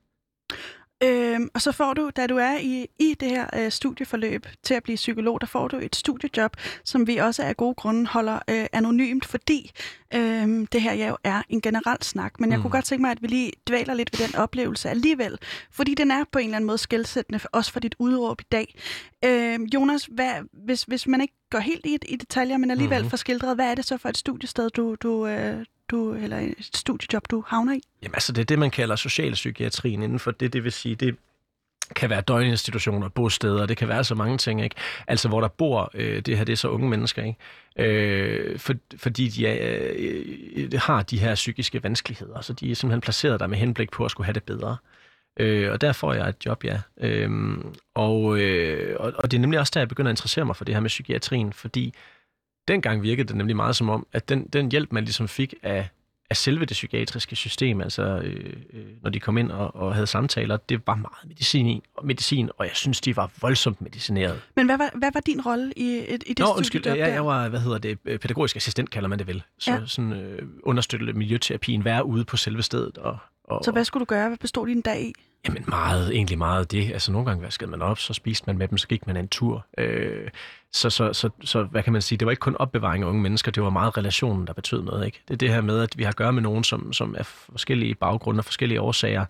Øhm, og så får du, da du er i, i det her øh, studieforløb til at blive psykolog, der får du et studiejob, som vi også af gode grunde holder øh, anonymt, fordi øh, det her jo er en generel snak. Men jeg mm. kunne godt tænke mig, at vi lige dvæler lidt ved den oplevelse alligevel, fordi den er på en eller anden måde skældsættende, også for dit udråb i dag. Øh, Jonas, hvad, hvis, hvis man ikke går helt i, i detaljer, men alligevel mm. får skildret, hvad er det så for et studiested, du, du, øh, du, eller et studiejob, du havner i? Jamen altså, det er det, man kalder socialpsykiatrien inden for det. Det vil sige, det kan være døgninstitutioner, bosteder, det kan være så mange ting, ikke? Altså, hvor der bor, øh, det her, det er så unge mennesker, ikke? Øh, for, fordi de er, øh, øh har de her psykiske vanskeligheder, så de er simpelthen placeret der med henblik på at skulle have det bedre. Øh, og der får jeg et job, ja. Øh, og, øh, og, og det er nemlig også der, jeg begynder at interessere mig for det her med psykiatrien, fordi dengang virkede det nemlig meget som om, at den, den hjælp, man ligesom fik af, af selve det psykiatriske system, altså øh, øh, når de kom ind og, og havde samtaler, det var meget medicin, i, og medicin, og jeg synes, de var voldsomt medicineret. Men hvad var, hvad var din rolle i, i det Nå, undskyld, jeg, jeg var, hvad hedder det, pædagogisk assistent kalder man det vel. Så ja. sådan øh, understøtte miljøterapien, være ude på selve stedet. Og, og, så hvad skulle du gøre? Hvad bestod din dag i? Jamen meget, egentlig meget det. Altså nogle gange vaskede man op, så spiste man med dem, så gik man en tur. Øh, så, så, så, så hvad kan man sige, det var ikke kun opbevaring af unge mennesker, det var meget relationen, der betød noget. Ikke? Det er det her med, at vi har at gøre med nogen, som, som er forskellige baggrunde og forskellige årsager,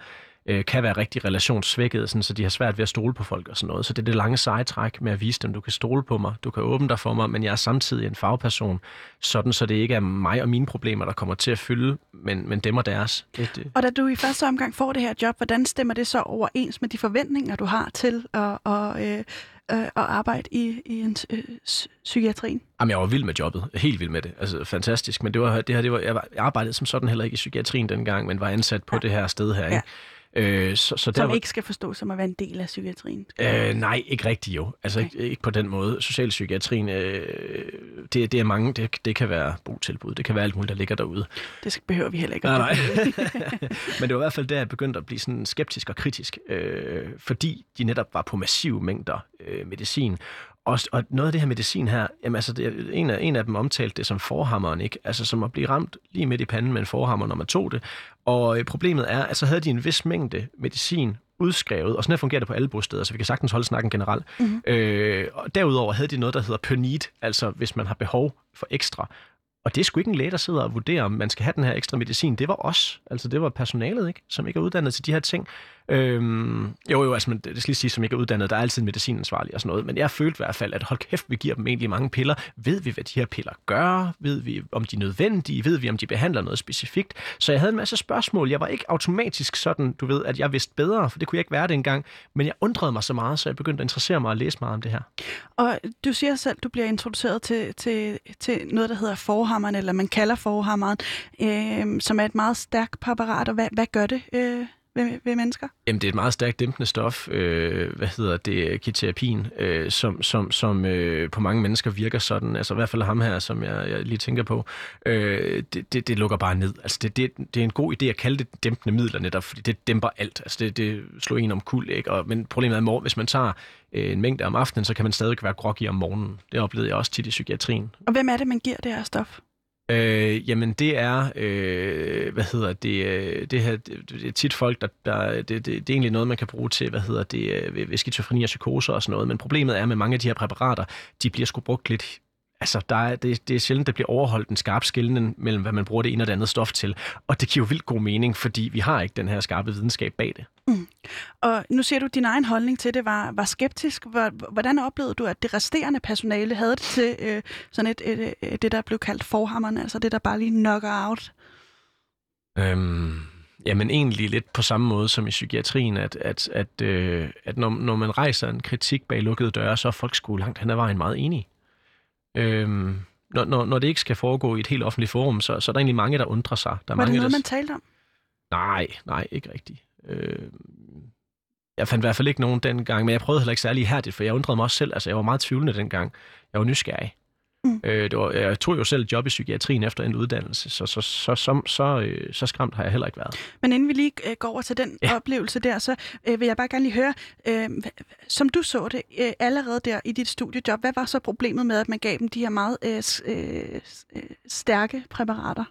øh, kan være rigtig relationssvækket, sådan, så de har svært ved at stole på folk og sådan noget. Så det er det lange sejetræk med at vise dem, du kan stole på mig, du kan åbne dig for mig, men jeg er samtidig en fagperson, sådan så det ikke er mig og mine problemer, der kommer til at fylde, men, men dem og deres. Det, det. Og da du i første omgang får det her job, hvordan stemmer det så overens med de forventninger, du har til at, og, øh, øh, at arbejde i, i en øh, psykiatrien? Jamen, jeg var vild med jobbet. Helt vild med det. Altså, fantastisk. Men det var, det her, det var, jeg, var, jeg arbejdede som sådan heller ikke i psykiatrien dengang, men var ansat på ja. det her sted her. Ikke? Øh, så, så der, Som ikke skal forstås som at være en del af psykiatrien. Øh, nej, ikke rigtigt jo. Altså ikke, ikke på den måde. Socialpsykiatrien, øh, det, det er mange, det, det kan være botilbud, det kan være alt muligt, der ligger derude. Det behøver vi heller ikke. Nej, nej. Men det var i hvert fald der, jeg begyndte at blive sådan skeptisk og kritisk, øh, fordi de netop var på massive mængder øh, medicin. Og, og noget af det her medicin her, jamen altså, det, en, af, en af dem omtalte det som forhammeren, ikke? Altså som at blive ramt lige midt i panden med en forhammer, når man tog det. Og øh, problemet er, at så havde de en vis mængde medicin udskrevet, og sådan her fungerer det på alle bosteder, så vi kan sagtens holde snakken generelt. Mm-hmm. Øh, og derudover havde de noget, der hedder per need, altså hvis man har behov for ekstra. Og det er sgu ikke en læge, der sidder og vurderer, om man skal have den her ekstra medicin. Det var os. Altså, det var personalet, ikke? som ikke er uddannet til de her ting. Øhm, jo, jo, altså, men det skal lige sige, som ikke er uddannet. Der er altid en medicinansvarlig og sådan noget. Men jeg følte i hvert fald, at hold kæft, vi giver dem egentlig mange piller. Ved vi, hvad de her piller gør? Ved vi, om de er nødvendige? Ved vi, om de behandler noget specifikt? Så jeg havde en masse spørgsmål. Jeg var ikke automatisk sådan, du ved, at jeg vidste bedre, for det kunne jeg ikke være det engang. Men jeg undrede mig så meget, så jeg begyndte at interessere mig og læse meget om det her. Og du siger selv, at du bliver introduceret til, til, til noget, der hedder forhammeren, eller man kalder forhammeren, øh, som er et meget stærkt præparat. Og hvad, hvad gør det øh, ved, ved mennesker? Jamen, det er et meget stærkt dæmpende stof, øh, hvad hedder det, kiterapin, øh, som, som, som øh, på mange mennesker virker sådan, altså i hvert fald ham her, som jeg, jeg lige tænker på, øh, det, det, det lukker bare ned. Altså, det, det, det er en god idé at kalde det dæmpende midler netop, fordi det dæmper alt. Altså, det, det slår en om kul, ikke? Og, men problemet er, at hvis man tager øh, en mængde om aftenen, så kan man stadig være groggy om morgenen. Det oplevede jeg også tit i psykiatrien. Og hvem er det, man giver det her stof? Øh, jamen det er, øh, hvad hedder det, øh, det her, det, det er tit folk, der, der det, det, det er egentlig noget, man kan bruge til, hvad hedder det, øh, ved, ved skizofreni og psykose og sådan noget, men problemet er med mange af de her præparater, de bliver sgu brugt lidt Altså, der er, det, det er sjældent, der bliver overholdt en skarp skillende mellem, hvad man bruger det ene og det andet stof til. Og det giver jo vildt god mening, fordi vi har ikke den her skarpe videnskab bag det. Og nu siger du, din egen holdning til det var, var skeptisk. Hvor- Hvordan oplevede du, at det resterende personale havde det til øh, sådan et, et, et, det, der blev kaldt forhammeren, altså det, der bare lige knocker out? Øhm, jamen egentlig lidt på samme måde som i psykiatrien, at, at, at, øh, at når, når man rejser en kritik bag lukkede døre, så er folk sgu langt hen ad vejen meget enige. Øhm, når, når, når det ikke skal foregå i et helt offentligt forum, så, så er der egentlig mange, der undrer sig. Der er Var det mange, noget, der... man talte om? Nej, nej, ikke rigtigt. Øh, jeg fandt i hvert fald ikke nogen dengang, men jeg prøvede heller ikke særlig ihærdigt, for jeg undrede mig også selv. Altså, jeg var meget tvivlende dengang. Jeg var nysgerrig. Mm. Øh, det var, jeg tog jo selv job i psykiatrien efter en uddannelse, så, så, så, så, så, øh, så skræmt har jeg heller ikke været. Men inden vi lige øh, går over til den Ja. oplevelse der, så øh, vil jeg bare gerne lige høre, øh, som du så det øh, allerede der i dit studiejob, hvad var så problemet med, at man gav dem de her meget øh, øh, øh, stærke præparater?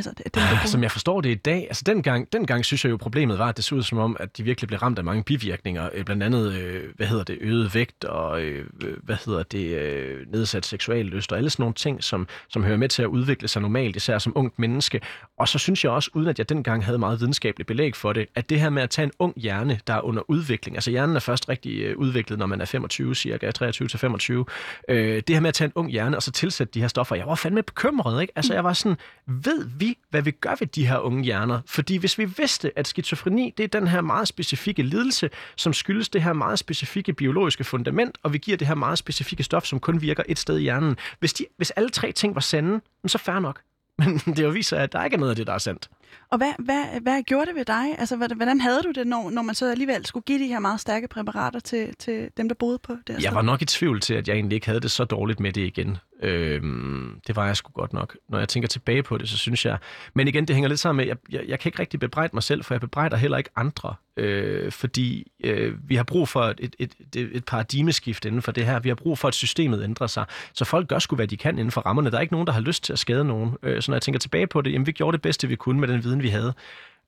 Altså, det, det, Ah, Som jeg forstår det i dag, altså dengang, dengang synes jeg jo, problemet var, at det så ud som om, at de virkelig blev ramt af mange bivirkninger. Øh, Blandt andet, øh, hvad hedder det, øget vægt og, øh, hvad hedder det, øh, nedsat seksual lyst og alle sådan nogle ting, som, som hører med til at udvikle sig normalt, især som ungt menneske. Og så synes jeg også, uden at jeg dengang havde meget videnskabeligt belæg for det, at det her med at tage en ung hjerne, der er under udvikling, altså hjernen er først rigtig udviklet, når man er 25, cirka 23 til 25. Øh, det her med at tage en ung hjerne og så tilsætte de her stoffer, jeg var fandme bekymret, ikke? Altså jeg var sådan, ved vi, hvad vi gør ved de her unge hjerner? Fordi hvis vi vidste, at skizofreni, det er den her meget specifikke lidelse, som skyldes det her meget specifikke biologiske fundament, og vi giver det her meget specifikke stof, som kun virker et sted i hjernen. Hvis, de, hvis alle tre ting var sande, så fair nok. Men det jo viser, at der ikke er noget af det, der er sandt. Og hvad, hvad, hvad gjorde det ved dig? Altså, hvordan, havde du det, når, når man så alligevel skulle give de her meget stærke præparater til, til dem, der boede på det Jeg sted? var nok i tvivl til, at jeg egentlig ikke havde det så dårligt med det igen. Øhm, det var jeg sgu godt nok. Når jeg tænker tilbage på det, så synes jeg... Men igen, det hænger lidt sammen med, jeg, jeg, jeg kan ikke rigtig bebrejde mig selv, for jeg bebrejder heller ikke andre. Øh, fordi øh, vi har brug for et, et, et, et, et paradigmeskift inden for det her. Vi har brug for, at systemet ændrer sig. Så folk gør sgu, hvad de kan inden for rammerne. Der er ikke nogen, der har lyst til at skade nogen. Øh, så når jeg tænker tilbage på det, jamen vi gjorde det bedste, vi kunne med den viden, vi havde.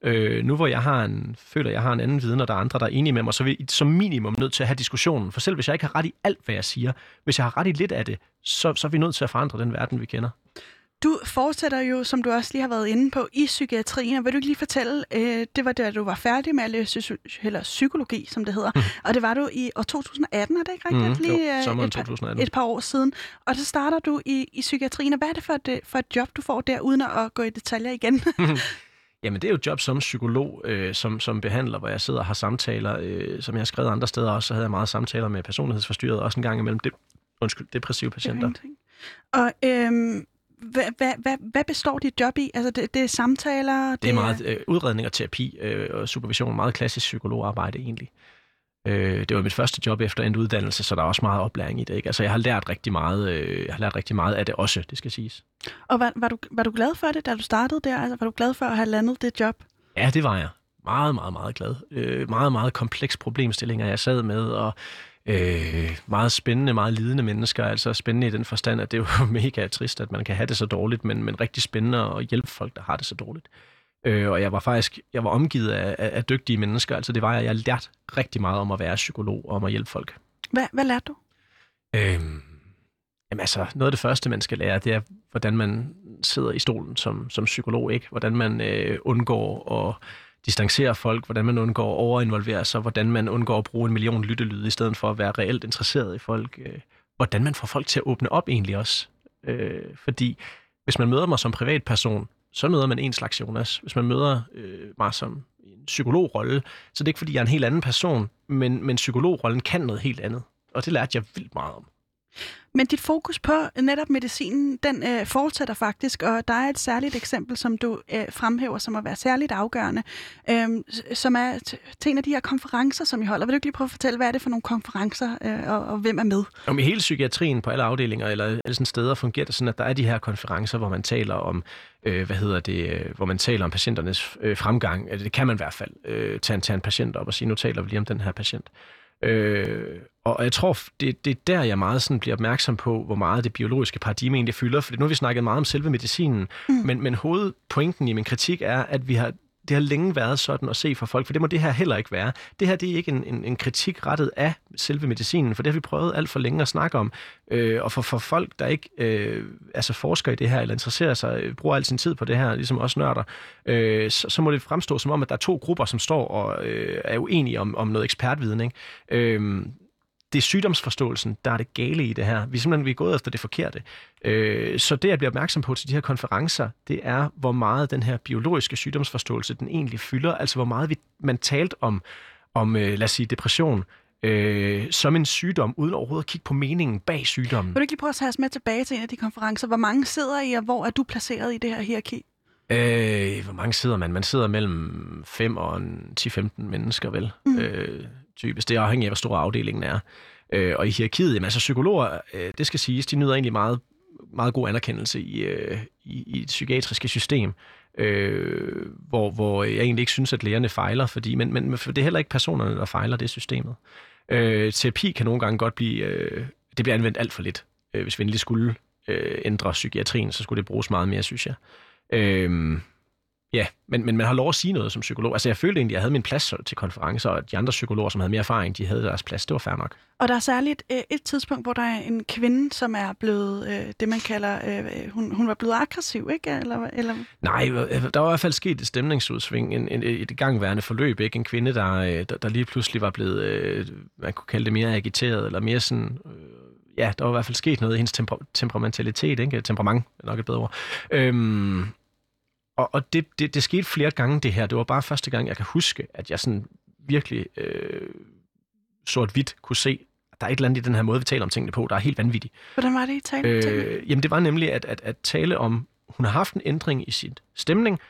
Øh, nu hvor jeg har en, føler, jeg har en anden viden, og der er andre, der er enige med mig, så er vi som minimum nødt til at have diskussionen. For selv hvis jeg ikke har ret i alt, hvad jeg siger, hvis jeg har ret i lidt af det, så, så er vi nødt til at forandre den verden, vi kender. Du fortsætter jo, som du også lige har været inde på, i psykiatrien. Og vil du ikke lige fortælle, øh, det var da du var færdig med at læse eller psykologi, som det hedder. Og det var du i år 2018, er det ikke rigtigt? Jo, lige, øh, sommeren et, par- 2018. et par år siden. Og så starter du i, i psykiatrien. Og hvad er det for et, for et job, du får der, uden at gå i detaljer igen? Jamen, det er jo et job som psykolog, øh, som, som behandler, hvor jeg sidder og har samtaler, øh, som jeg har skrevet andre steder også, så havde jeg meget samtaler med personlighedsforstyrret, også en gang imellem det, undskyld, depressive patienter. Ingenting. Og øhm, hvad, hvad, hvad, hvad består dit job i? Altså, det, det er samtaler? Det er meget øh, udredning og terapi øh, og supervision. Meget klassisk psykologarbejde egentlig. Øh, det var mit første job efter en uddannelse, så der er også meget oplæring i det. Ikke? Altså, jeg har lært rigtig meget. Øh, jeg har lært rigtig meget af det også, det skal siges. Og var, var, du, var du glad for det, da du startede der? Altså, var du glad for at have landet det job? Ja, det var jeg. Meget, meget, meget glad. Øh, meget, meget kompleks problemstillinger, jeg sad med, og øh, meget spændende, meget lidende mennesker. Altså spændende i den forstand, at det er jo mega trist, at man kan have det så dårligt, men, men rigtig spændende at hjælpe folk, der har det så dårligt. Øh, og jeg var faktisk jeg var omgivet af, af, af dygtige mennesker. Altså det var jeg. Jeg lærte rigtig meget om at være psykolog og om at hjælpe folk. Hvad, hvad lærte du? Øhm, jamen altså, noget af det første, man skal lære, det er, hvordan man sidder i stolen som, som psykolog, ikke? Hvordan man øh, undgår at distancere folk, hvordan man undgår at overinvolvere sig, hvordan man undgår at bruge en million lyttelyde, i stedet for at være reelt interesseret i folk. Øh, hvordan man får folk til at åbne op egentlig også. Øh, fordi hvis man møder mig som privatperson, så møder man en slags Jonas. Hvis man møder øh, mig som en psykologrolle, så det er ikke, fordi jeg er en helt anden person, men, men psykologrollen kan noget helt andet. Og det lærte jeg vildt meget om. Men dit fokus på netop medicinen, den øh, fortsætter faktisk, og der er et særligt eksempel, som du øh, fremhæver som at være særligt afgørende, øh, som er til en af de her konferencer, som I holder. Vil du ikke lige prøve at fortælle, hvad er det for nogle konferencer, øh, og, og hvem er med? Om i hele psykiatrien på alle afdelinger eller alle sådan steder fungerer det sådan, at der er de her konferencer, hvor man taler om, øh, hvad hedder det, øh, hvor man taler om patienternes øh, fremgang. Det kan man i hvert fald øh, tage, en, tage en patient op og sige, nu taler vi lige om den her patient. Øh, og jeg tror, det, det er der, jeg meget sådan bliver opmærksom på, hvor meget det biologiske paradigme egentlig fylder. For nu har vi snakket meget om selve medicinen, mm. men, men hovedpointen i min kritik er, at vi har det har længe været sådan at se for folk, for det må det her heller ikke være. Det her det er ikke en, en, en kritik rettet af selve medicinen, for det har vi prøvet alt for længe at snakke om. Øh, og for, for folk, der ikke øh, altså forsker i det her, eller interesserer sig, øh, bruger al sin tid på det her, ligesom også nørder, øh, så, så må det fremstå som om, at der er to grupper, som står og øh, er uenige om, om noget ekspertviden. Ikke? Øh, det er sygdomsforståelsen, der er det gale i det her. Vi er simpelthen vi er gået efter det forkerte. Øh, så det, jeg bliver opmærksom på til de her konferencer, det er, hvor meget den her biologiske sygdomsforståelse, den egentlig fylder. Altså, hvor meget vi, man talt om, om øh, lad os sige, depression, øh, som en sygdom, uden overhovedet at kigge på meningen bag sygdommen. Vil du ikke lige prøve at tage os med tilbage til en af de konferencer? Hvor mange sidder I, og hvor er du placeret i det her hierarki? Øh, hvor mange sidder man? Man sidder mellem 5 og 10-15 mennesker, vel? Mm. Øh, typisk. Det er afhængigt af, hvor stor afdelingen er. Øh, og i hierarkiet, jamen, altså psykologer, øh, det skal siges, de nyder egentlig meget, meget god anerkendelse i, øh, i, i det psykiatriske system, øh, hvor, hvor jeg egentlig ikke synes, at lægerne fejler, fordi, men, men for det er heller ikke personerne, der fejler, det er systemet. Øh, terapi kan nogle gange godt blive, øh, det bliver anvendt alt for lidt. Øh, hvis vi endelig skulle øh, ændre psykiatrien, så skulle det bruges meget mere, synes jeg. Øh, Ja, men, men man har lov at sige noget som psykolog. Altså jeg følte egentlig, at jeg havde min plads til konferencer, og de andre psykologer, som havde mere erfaring, de havde deres plads. Det var fair nok. Og der er særligt øh, et tidspunkt, hvor der er en kvinde, som er blevet øh, det, man kalder, øh, hun, hun var blevet aggressiv, ikke? Eller, eller... Nej, der var i hvert fald sket et stemningsudsving, en, en, et gangværende forløb, ikke? En kvinde, der, der, der lige pludselig var blevet, øh, man kunne kalde det mere agiteret, eller mere sådan... Øh, ja, der var i hvert fald sket noget i hendes temper- temperamentalitet, ikke? Temperament er nok et bedre ord. Øhm, og, og det, det, det skete flere gange, det her. Det var bare første gang, jeg kan huske, at jeg sådan virkelig øh, sort-hvidt kunne se, at der er et eller andet i den her måde, vi taler om tingene på, der er helt vanvittigt. Hvordan var det, I talte øh, Jamen, det var nemlig at, at, at tale om, hun har haft en ændring i sin stemning,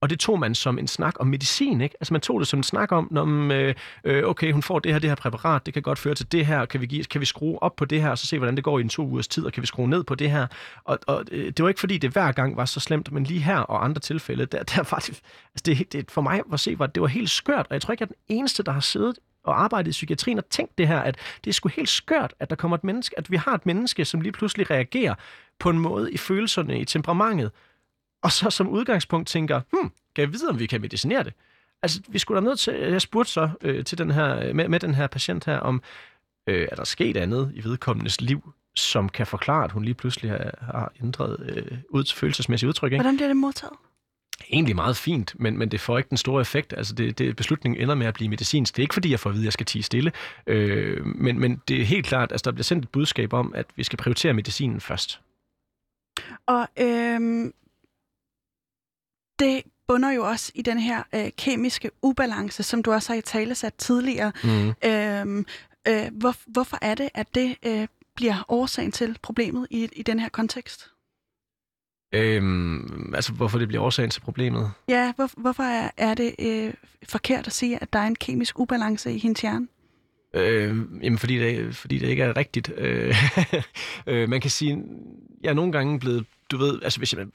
og det tog man som en snak om medicin, ikke? Altså man tog det som en snak om, når, man, øh, øh, okay, hun får det her, det her præparat, det kan godt føre til det her, kan vi, give, kan vi skrue op på det her, og så se, hvordan det går i en to ugers tid, og kan vi skrue ned på det her? Og, og øh, det var ikke fordi, det hver gang var så slemt, men lige her og andre tilfælde, der, der var det, altså det, det, for mig at se, var, det var helt skørt, og jeg tror ikke, jeg er den eneste, der har siddet og arbejdet i psykiatrien og tænkt det her, at det er sgu helt skørt, at der kommer et menneske, at vi har et menneske, som lige pludselig reagerer på en måde i følelserne, i temperamentet, og så som udgangspunkt tænker, hmm, kan jeg vide, om vi kan medicinere det? Altså, vi skulle da nødt til, jeg spurgte så øh, til den her, med, med den her patient her, om øh, er der sket andet i vedkommendes liv, som kan forklare, at hun lige pludselig har, har ændret øh, ud, følelsesmæssigt udtryk. Ikke? Hvordan bliver det modtaget? Egentlig meget fint, men, men det får ikke den store effekt. Altså det, det, beslutningen ender med at blive medicinsk. Det er ikke fordi, jeg får at vide, at jeg skal tige stille. Øh, men, men det er helt klart, at altså, der bliver sendt et budskab om, at vi skal prioritere medicinen først. Og øh, det bunder jo også i den her øh, kemiske ubalance, som du også har i tale sat tidligere. Mm. Øhm, øh, hvor, hvorfor er det, at det øh, bliver årsagen til problemet i, i den her kontekst? Øhm, altså, hvorfor det bliver årsagen til problemet? Ja, hvor, hvorfor er, er det øh, forkert at sige, at der er en kemisk ubalance i hendes hjerne? Øh, jamen, fordi det, fordi det ikke er rigtigt. Øh, øh, man kan sige, jeg er nogle gange blevet, du ved, altså hvis jeg,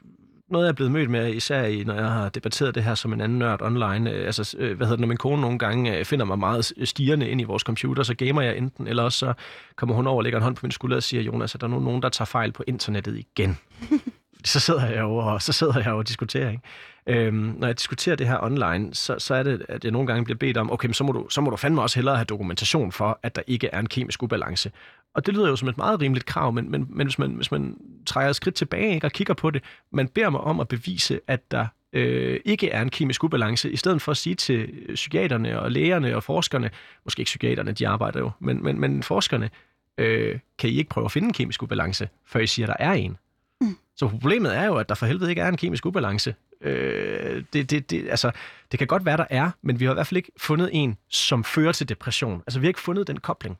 noget jeg er blevet mødt med, især i, når jeg har debatteret det her som en anden nørd online, øh, altså, øh, hvad hedder det, når min kone nogle gange øh, finder mig meget stigende ind i vores computer, så gamer jeg enten, eller også så kommer hun over og lægger en hånd på min skulder og siger, Jonas, at der nu nogen, der tager fejl på internettet igen. så sidder jeg over, og så sidder jeg og diskuterer, ikke? Øhm, når jeg diskuterer det her online, så, så er det, at jeg nogle gange bliver bedt om, okay, men så må, du, så må du fandme også hellere have dokumentation for, at der ikke er en kemisk ubalance. Og det lyder jo som et meget rimeligt krav, men, men, men hvis, man, hvis man træder et skridt tilbage ikke, og kigger på det, man beder mig om at bevise, at der øh, ikke er en kemisk ubalance, i stedet for at sige til psykiaterne og lægerne og forskerne, måske ikke psykiaterne, de arbejder jo, men, men, men forskerne, øh, kan I ikke prøve at finde en kemisk ubalance, før I siger, at der er en? Mm. Så problemet er jo, at der for helvede ikke er en kemisk ubalance. Øh, det, det, det, altså, det kan godt være, der er, men vi har i hvert fald ikke fundet en, som fører til depression. Altså, vi har ikke fundet den kobling.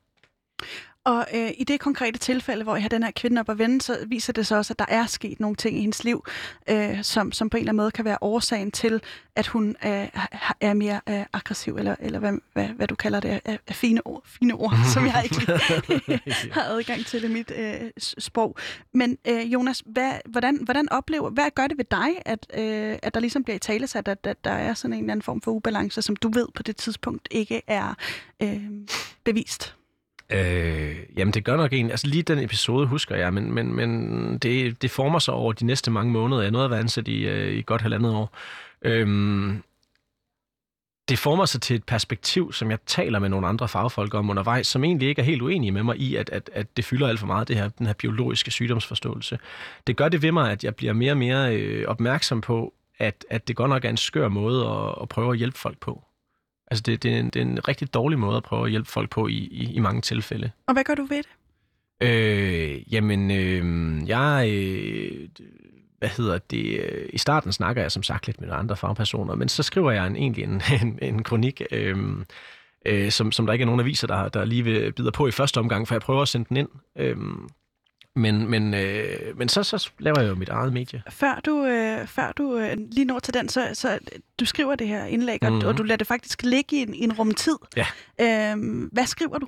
Og øh, i det konkrete tilfælde, hvor jeg har den her kvinde op at vende, så viser det så også, at der er sket nogle ting i hendes liv, øh, som, som på en eller anden måde kan være årsagen til, at hun øh, er mere øh, aggressiv, eller, eller hvad, hvad, hvad du kalder det, af, af fine ord, fine ord som jeg ikke har adgang til i mit øh, sprog. Men øh, Jonas, hvad, hvordan, hvordan oplever, hvad gør det ved dig, at, øh, at der ligesom bliver i talesat, at, at der er sådan en eller anden form for ubalance, som du ved på det tidspunkt ikke er øh, bevist? Øh, jamen, det gør nok en. Altså, lige den episode husker jeg, men, men, men det, det former sig over de næste mange måneder. Jeg nåede at være ansat i, øh, i godt halvandet år. Øhm, det former sig til et perspektiv, som jeg taler med nogle andre fagfolk om undervejs, som egentlig ikke er helt uenige med mig i, at, at, at det fylder alt for meget, det her, den her biologiske sygdomsforståelse. Det gør det ved mig, at jeg bliver mere og mere øh, opmærksom på, at, at det godt nok er en skør måde at, at prøve at hjælpe folk på. Altså, det, det, er en, det er en rigtig dårlig måde at prøve at hjælpe folk på i, i, i mange tilfælde. Og hvad gør du ved det? Øh, jamen, øh, jeg... Øh, hvad hedder det? Øh, I starten snakker jeg som sagt lidt med andre fagpersoner, men så skriver jeg en, egentlig en, en, en kronik, øh, øh, som, som der ikke er nogen aviser, der, der lige vil bider på i første omgang, for jeg prøver at sende den ind. Øh, men, men, øh, men så, så laver jeg jo mit eget medie. Før du, øh, før du øh, lige når til den, så, så du skriver det her indlæg, mm-hmm. og, mhm. og du lader det faktisk ligge i en, i en rumtid. Ja. Øh, hvad skriver du?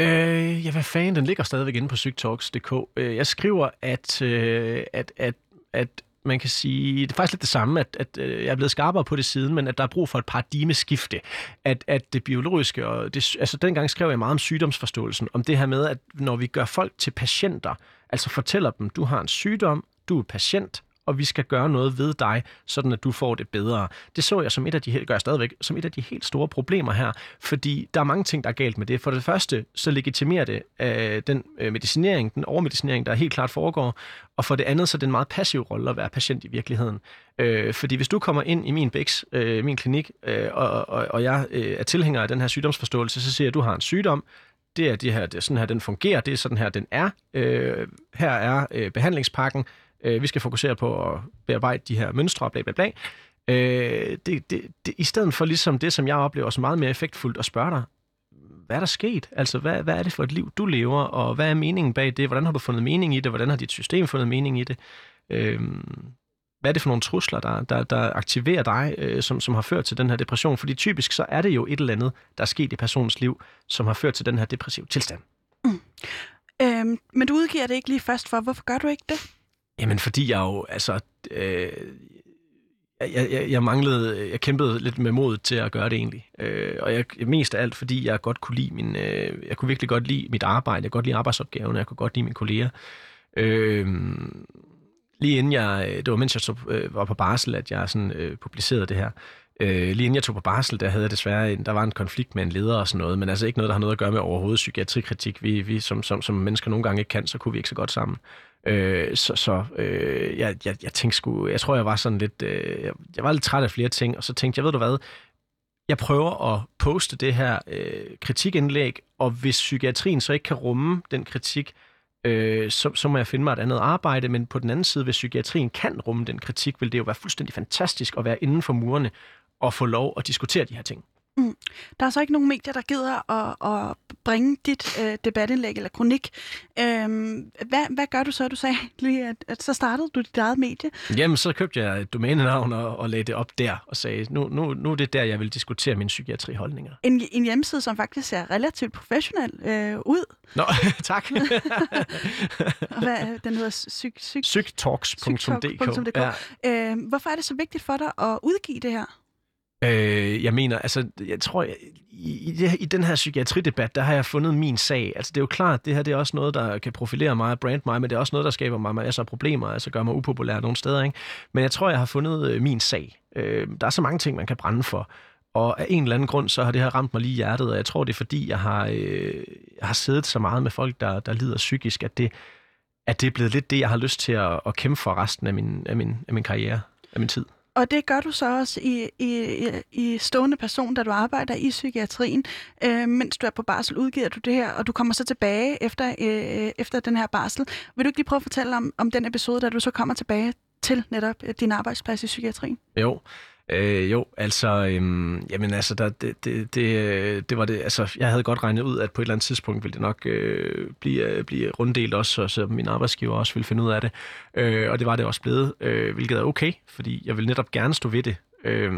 Øh, ja, hvad fanden, den ligger stadigvæk inde på sygtalks.dk. Øh, jeg skriver, at, øh, at, at, at man kan sige, det er faktisk lidt det samme, at, at øh, jeg er blevet skarpere på det siden, men at der er brug for et paradigmeskifte. At, at det biologiske, og det, altså dengang skrev jeg meget om sygdomsforståelsen, om det her med, at når vi gør folk til patienter, altså fortæller dem, du har en sygdom, du er patient, og vi skal gøre noget ved dig, sådan at du får det bedre. Det så jeg som et af de, gør jeg stadigvæk, som et af de helt store problemer her, fordi der er mange ting, der er galt med det. For det første, så legitimerer det øh, den øh, medicinering, den overmedicinering, der helt klart foregår, og for det andet, så er det en meget passiv rolle at være patient i virkeligheden. Øh, fordi hvis du kommer ind i min bæks, øh, min klinik, øh, og, og, og jeg øh, er tilhænger af den her sygdomsforståelse, så siger jeg, at du har en sygdom, det er, det her, det er sådan her, den fungerer, det er sådan her, den er. Øh, her er øh, behandlingspakken, Øh, vi skal fokusere på at bearbejde de her mønstre, bla bla bla. Øh, det, det, det, I stedet for ligesom det, som jeg oplever som meget mere effektfuldt, at spørge dig, hvad er der sket? Altså, hvad, hvad er det for et liv, du lever, og hvad er meningen bag det? Hvordan har du fundet mening i det? Hvordan har dit system fundet mening i det? Øh, hvad er det for nogle trusler, der, der, der aktiverer dig, øh, som, som har ført til den her depression? Fordi typisk så er det jo et eller andet, der er sket i personens liv, som har ført til den her depressive tilstand. Mm. Øhm, men du udgiver det ikke lige først for. Hvorfor gør du ikke det? Jamen, fordi jeg jo, altså... Øh, jeg, jeg, jeg manglede, jeg kæmpede lidt med mod til at gøre det egentlig. Øh, og jeg, mest af alt, fordi jeg godt kunne lide min, øh, jeg kunne virkelig godt lide mit arbejde, jeg kunne godt lide arbejdsopgaverne, jeg kunne godt lide mine kolleger. Øh, lige inden jeg, det var mens jeg tog, øh, var på barsel, at jeg sådan, øh, publicerede det her. Øh, lige inden jeg tog på barsel, der havde jeg desværre en, der var en konflikt med en leder og sådan noget, men altså ikke noget, der har noget at gøre med overhovedet psykiatrikritik. Vi, vi som, som, som mennesker nogle gange ikke kan, så kunne vi ikke så godt sammen. Øh, så så øh, jeg, jeg, jeg tænkte sgu, jeg tror, jeg var sådan lidt, øh, jeg, jeg var lidt træt af flere ting, og så tænkte jeg, ved du hvad, jeg prøver at poste det her øh, kritikindlæg, og hvis psykiatrien så ikke kan rumme den kritik, øh, så, så må jeg finde mig et andet arbejde, men på den anden side, hvis psykiatrien kan rumme den kritik, vil det jo være fuldstændig fantastisk at være inden for murene og få lov at diskutere de her ting. Der er så ikke nogen medier, der gider at, at bringe dit øh, debatindlæg eller kronik. Øhm, hvad, hvad gør du så? Du sagde lige, at, at så startede du dit eget medie. Jamen, så købte jeg et domænenavn og, og lagde det op der og sagde, nu, nu, nu er det der, jeg vil diskutere mine psykiatriholdninger. En, en hjemmeside, som faktisk ser relativt professionel øh, ud. Nå, tak. Og hvad, den hedder psyk, psyk. Sygtalk.dk. Ja. øh, Hvorfor er det så vigtigt for dig at udgive det her? Øh, jeg mener, altså, jeg tror, jeg, i, i, det, i den her psykiatridebat, der har jeg fundet min sag. Altså, det er jo klart, det her det er også noget, der kan profilere mig og brand mig, men det er også noget, der skaber mig masser af problemer, altså gør mig upopulær nogle steder, ikke? Men jeg tror, jeg har fundet øh, min sag. Øh, der er så mange ting, man kan brænde for. Og af en eller anden grund, så har det her ramt mig lige i hjertet, og jeg tror, det er fordi, jeg har, øh, jeg har siddet så meget med folk, der, der lider psykisk, at det, at det er blevet lidt det, jeg har lyst til at, at kæmpe for resten af min, af, min, af min karriere, af min tid. Og det gør du så også i, i, i- stående person, da du arbejder i psykiatrien. Øh, mens du er på barsel, udgiver du det her, og du kommer så tilbage efter, øh, efter den her barsel. Vil du ikke lige prøve at fortælle om, om den episode, da du så kommer tilbage til netop øh, din arbejdsplads i psykiatrien? Jo, øh, jo, altså, øhm, jamen altså, der, det, det, det, det var det, altså, jeg havde godt regnet ud, at på et eller andet tidspunkt ville det nok øh, blive, øh, blive runddelt også, så, så min arbejdsgiver også ville finde ud af det, øh, og det var det også blevet, øh, hvilket er okay, fordi jeg vil netop gerne stå ved det. Øh,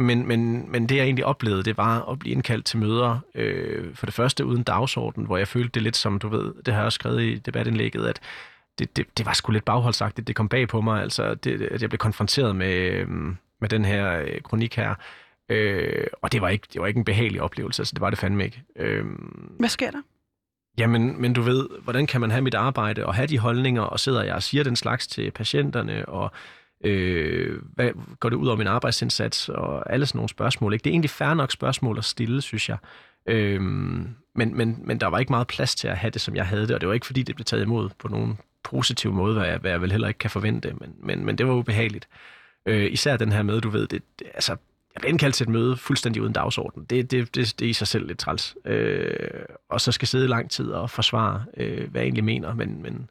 men, men, men det, jeg egentlig oplevede, det var at blive indkaldt til møder, øh, for det første uden dagsorden, hvor jeg følte det lidt som, du ved, det har jeg også skrevet i debatindlægget, at det, det, det var sgu lidt bagholdsagtigt. Det kom bag på mig, altså, det, at jeg blev konfronteret med, øhm, med den her øh, kronik her. Øh, og det var, ikke, det var ikke en behagelig oplevelse, altså det var det fandme ikke. Øh, Hvad sker der? jamen, men du ved, hvordan kan man have mit arbejde og have de holdninger, og sidder jeg og siger den slags til patienterne, og øh, hvad går det ud over min arbejdsindsats, og alle sådan nogle spørgsmål. Ikke? Det er egentlig fair nok spørgsmål at stille, synes jeg. Øhm, men, men, men der var ikke meget plads til at have det, som jeg havde det, og det var ikke, fordi det blev taget imod på nogen positiv måde, hvad jeg, hvad jeg vel heller ikke kan forvente, men, men, men det var ubehageligt. Øh, især den her med, du ved, det, det, altså, jeg blev indkaldt til et møde fuldstændig uden dagsorden. Det, det, det, det er i sig selv lidt træls. Øh, og så skal sidde lang tid og forsvare, øh, hvad jeg egentlig mener, men, men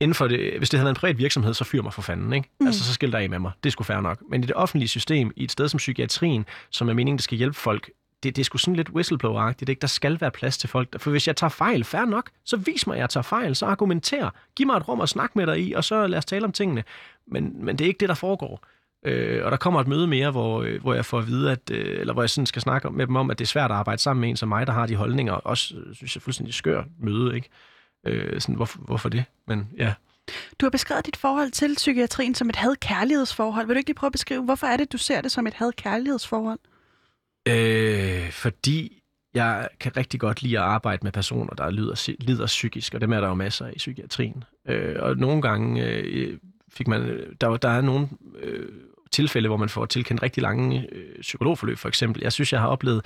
inden for det, hvis det havde været en privat virksomhed, så fyr mig for fanden, ikke? Mm. Altså, så skil dig af med mig. Det skulle fair nok. Men i det offentlige system, i et sted som psykiatrien, som er meningen, det skal hjælpe folk, det, det er sgu sådan lidt whistleblower-agtigt, ikke? Der skal være plads til folk. For hvis jeg tager fejl, fair nok, så vis mig, at jeg tager fejl, så argumenter. Giv mig et rum at snakke med dig i, og så lad os tale om tingene. Men, men det er ikke det, der foregår. Øh, og der kommer et møde mere, hvor, øh, hvor jeg får at vide, at, øh, eller hvor jeg sådan skal snakke med dem om, at det er svært at arbejde sammen med en som mig, der har de holdninger. Også, øh, synes jeg, fuldstændig skør møde, ikke? Øh, sådan, hvorfor, hvorfor det? Men ja. Du har beskrevet dit forhold til psykiatrien som et had-kærlighedsforhold. Vil du ikke lige prøve at beskrive, hvorfor er det, du ser det som et had-kærlighedsforhold? Øh, fordi jeg kan rigtig godt lide at arbejde med personer, der lider, lider psykisk, og dem er der jo masser af i psykiatrien. Øh, og nogle gange øh, fik man, der, der er nogle øh, tilfælde, hvor man får tilkendt rigtig lange øh, psykologforløb, for eksempel. Jeg synes, jeg har oplevet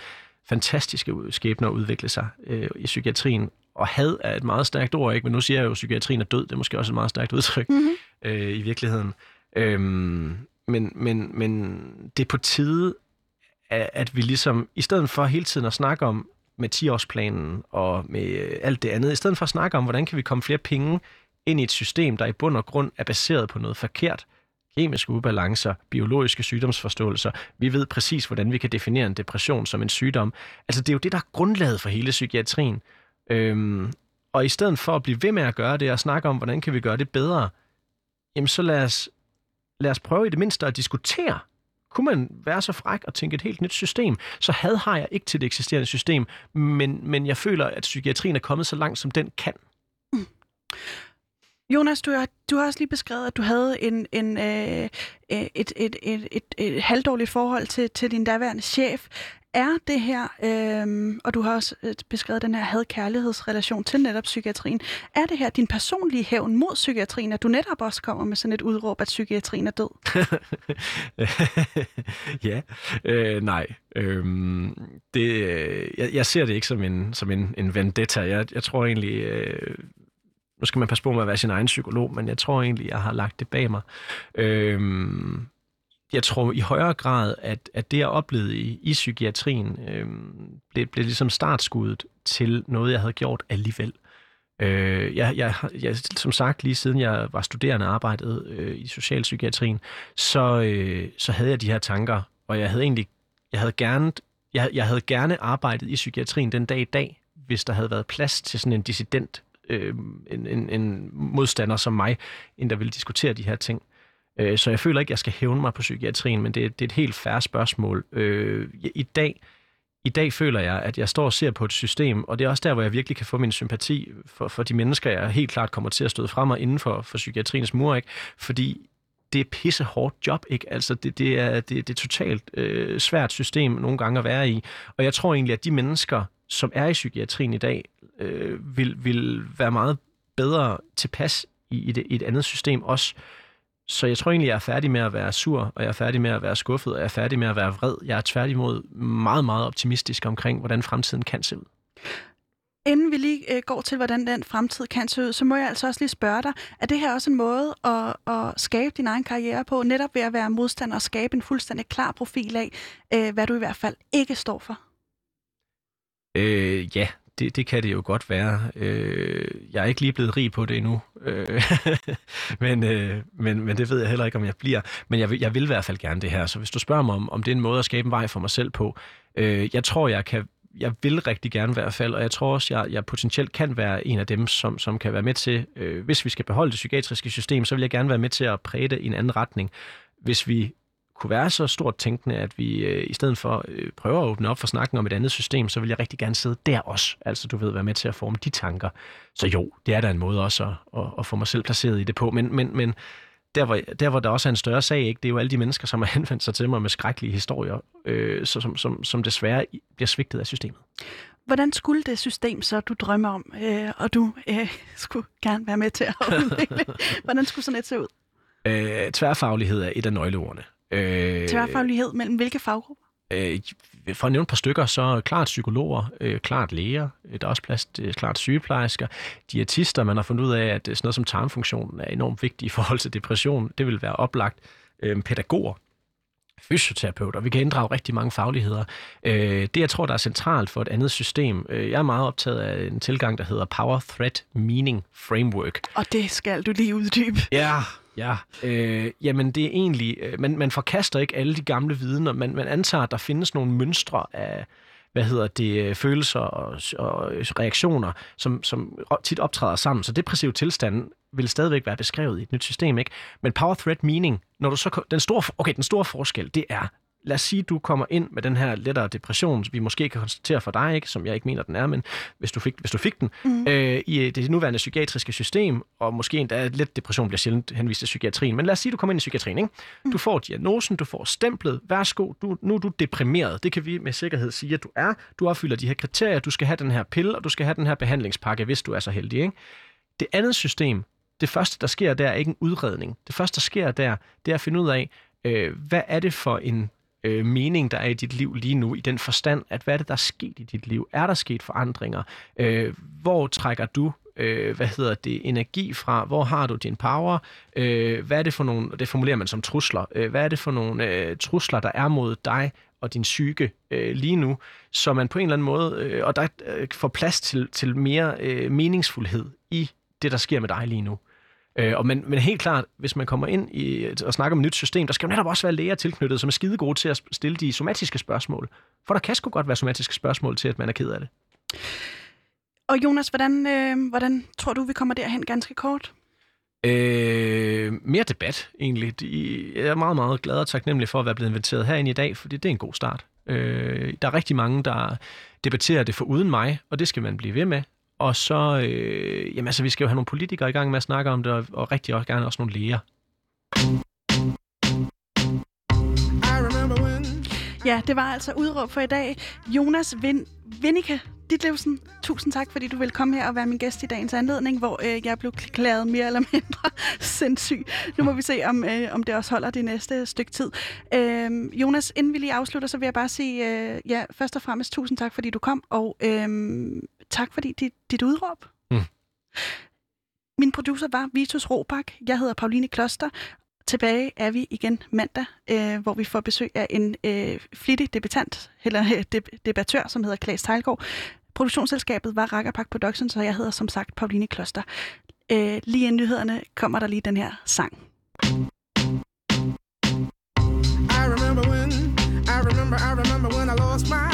fantastiske skæbner udvikle sig øh, i psykiatrien, og had er et meget stærkt ord, ikke? men nu siger jeg jo, at psykiatrien er død, det er måske også et meget stærkt udtryk Mm-hmm. øh, i virkeligheden. Øhm, men, men, men det er på tide, at, vi ligesom, i stedet for hele tiden at snakke om med 10-årsplanen og med øh, alt det andet, i stedet for at snakke om, hvordan kan vi komme flere penge ind i et system, der i bund og grund er baseret på noget forkert, kemiske ubalancer, biologiske sygdomsforståelser. Vi ved præcis, hvordan vi kan definere en depression som en sygdom. Altså, det er jo det, der er grundlaget for hele psykiatrien. Øhm, og i stedet for at blive ved med at gøre det og snakke om, hvordan kan vi gøre det bedre, jamen så lad os, lad os prøve i det mindste at diskutere. Kunne man være så fræk og tænke et helt nyt system? Så had har jeg ikke til det eksisterende system, men, men jeg føler, at psykiatrien er kommet så langt, som den kan. Mm. Jonas, du har, du har også lige beskrevet, at du havde en, en, øh, et, et, et, et, et, et halvdårligt forhold til, til din daværende chef. Er det her, øh, og du har også øh, beskrevet den her had-kærlighedsrelation til netop psykiatrien, er det her din personlige hævn mod psykiatrien, at du netop også kommer med sådan et udråb, at psykiatrien er død? ja, øh, nej. Øhm, det, øh, jeg, jeg ser det ikke som en, som en, en vendetta. Jeg, jeg tror egentlig, øh, nu skal man passe på med at være sin egen psykolog, men jeg tror egentlig, jeg har lagt det bag mig. Øhm, jeg tror i højere grad, at, at det, jeg oplevede i, i psykiatrien, øhm, blev, blev ligesom startskuddet til noget, jeg havde gjort alligevel. Øh, jeg, jeg, jeg, som sagt, lige siden jeg var studerende og arbejdede øh, i socialpsykiatrien, så, øh, så havde jeg de her tanker, og jeg havde egentlig jeg havde gerne, jeg, jeg havde gerne arbejdet i psykiatrien den dag i dag, hvis der havde været plads til sådan en dissident, øh, en, en, en modstander som mig, end der ville diskutere de her ting. Øh, så jeg føler ikke, at jeg skal hævne mig på psykiatrien, men det, det er et helt færre spørgsmål. Øh, I dag i dag føler jeg, at jeg står og ser på et system, og det er også der, hvor jeg virkelig kan få min sympati for, for de mennesker, jeg helt klart kommer til at støde frem og inden for, for psykiatriens mur, ikke? fordi det er pisse hårdt job, ikke? Altså, det, det, er, det, det er totalt øh, svært system nogle gange at være i. Og jeg tror egentlig, at de mennesker, som er i psykiatrien i dag, øh, vil, vil være meget bedre tilpas i, i, det, i et andet system også. Så jeg tror egentlig, jeg er færdig med at være sur, og jeg er færdig med at være skuffet, og jeg er færdig med at være vred. Jeg er tværtimod meget, meget optimistisk omkring, hvordan fremtiden kan se ud. Inden vi lige øh, går til, hvordan den fremtid kan se ud, så må jeg altså også lige spørge dig, er det her også en måde at, at skabe din egen karriere på, netop ved at være modstander og skabe en fuldstændig klar profil af, øh, hvad du i hvert fald ikke står for? Øh, ja, det, det kan det jo godt være. Øh, jeg er ikke lige blevet rig på det endnu, øh, men, øh, men, men det ved jeg heller ikke, om jeg bliver. Men jeg vil, jeg vil i hvert fald gerne det her. Så hvis du spørger mig, om, om det er en måde at skabe en vej for mig selv på, øh, jeg tror, jeg kan jeg vil rigtig gerne i hvert fald, og jeg tror også, jeg, jeg potentielt kan være en af dem, som, som kan være med til, øh, hvis vi skal beholde det psykiatriske system, så vil jeg gerne være med til at præge det i en anden retning. Hvis vi kunne være så stort tænkende, at vi øh, i stedet for øh, prøver at åbne op for snakken om et andet system, så vil jeg rigtig gerne sidde der også. Altså, du ved, være med til at forme de tanker. Så jo, det er da en måde også at, at, at få mig selv placeret i det på. Men, men, men der, hvor, der, hvor der også er en større sag, ikke, det er jo alle de mennesker, som har henvendt sig til mig med skrækkelige historier, øh, så, som, som, som desværre bliver svigtet af systemet. Hvordan skulle det system, så du drømmer om, øh, og du øh, skulle gerne være med til at udvikle, hvordan skulle sådan et se ud? Øh, tværfaglighed er et af nøgleordene. Øh, Tværfaglighed mellem hvilke faggrupper? Øh, for at nævne et par stykker, så klart psykologer, øh, klart læger, øh, der er også plads til klart sygeplejersker, diætister, man har fundet ud af, at sådan noget som tarmfunktionen er enormt vigtig i forhold til depression. Det vil være oplagt. Øh, pædagoger, fysioterapeuter. Vi kan inddrage rigtig mange fagligheder. Øh, det, jeg tror, der er centralt for et andet system, øh, jeg er meget optaget af en tilgang, der hedder Power Threat Meaning Framework. Og det skal du lige uddybe. Ja, Ja, øh, jamen det er egentlig, øh, man, man forkaster ikke alle de gamle vidner, man, man antager, at der findes nogle mønstre af, hvad hedder det, øh, følelser og, og øh, reaktioner, som, som tit optræder sammen. Så depressiv tilstand vil stadigvæk være beskrevet i et nyt system, ikke? Men power threat meaning, når du så den store, okay, den store forskel, det er, lad os sige, du kommer ind med den her lettere depression, vi måske kan konstatere for dig, ikke, som jeg ikke mener, den er, men hvis du fik, hvis du fik den, mm. øh, i det nuværende psykiatriske system, og måske endda let depression bliver sjældent henvist til psykiatrien, men lad os sige, du kommer ind i psykiatrien, ikke? Mm. du får diagnosen, du får stemplet, værsgo, du, nu er du deprimeret, det kan vi med sikkerhed sige, at du er, du opfylder de her kriterier, du skal have den her pille, og du skal have den her behandlingspakke, hvis du er så heldig. Ikke? Det andet system, det første, der sker der, er ikke en udredning. Det første, der sker der, det er at finde ud af, øh, hvad er det for en øh, mening, der er i dit liv lige nu, i den forstand, at hvad er det, der er sket i dit liv? Er der sket forandringer? Øh, hvor trækker du øh, hvad hedder det, energi fra? Hvor har du din power? Øh, hvad er det for nogle, det formulerer man som trusler, øh, hvad er det for nogle øh, trusler, der er mod dig og din psyke øh, lige nu, så man på en eller anden måde, øh, og der øh, får plads til, til mere øh, meningsfuldhed i det, der sker med dig lige nu. Øh, og men, men helt klart, hvis man kommer ind i, og snakker om et nyt system, der skal jo netop også være læger tilknyttet, som er skide gode til at stille de somatiske spørgsmål. For der kan sgu godt være somatiske spørgsmål til, at man er ked af det. Og Jonas, hvordan, øh, hvordan tror du, vi kommer derhen ganske kort? Øh, mere debat, egentlig. Jeg er meget, meget glad og taknemmelig for at være blevet inviteret herind i dag, fordi det er en god start. Øh, der er rigtig mange, der debatterer det for uden mig, og det skal man blive ved med. Og så, øh, jamen altså, vi skal jo have nogle politikere i gang med at snakke om det, og, og rigtig også gerne også nogle læger. Ja, det var altså udråb for i dag. Jonas Vind Vindike Ditlevsen, tusind tak, fordi du vil komme her og være min gæst i dagens anledning, hvor øh, jeg blev klæret mere eller mindre sindssyg. Nu må vi se, om, øh, om det også holder det næste stykke tid. Øh, Jonas, inden vi lige afslutter, så vil jeg bare sige, øh, ja, først og fremmest tusind tak, fordi du kom, og øh, tak fordi dit, dit udråb. Mm. Min producer var Vitus Robak. Jeg hedder Pauline Kloster. Tilbage er vi igen mandag, øh, hvor vi får besøg af en øh, flittig debattant, eller øh, deb- debattør, som hedder Klaas Tejlgaard. Produktionsselskabet var Rakkerpak Productions, og jeg hedder som sagt Pauline Kloster. Øh, lige inden nyhederne kommer der lige den her sang. I remember when, I remember, I remember when I lost my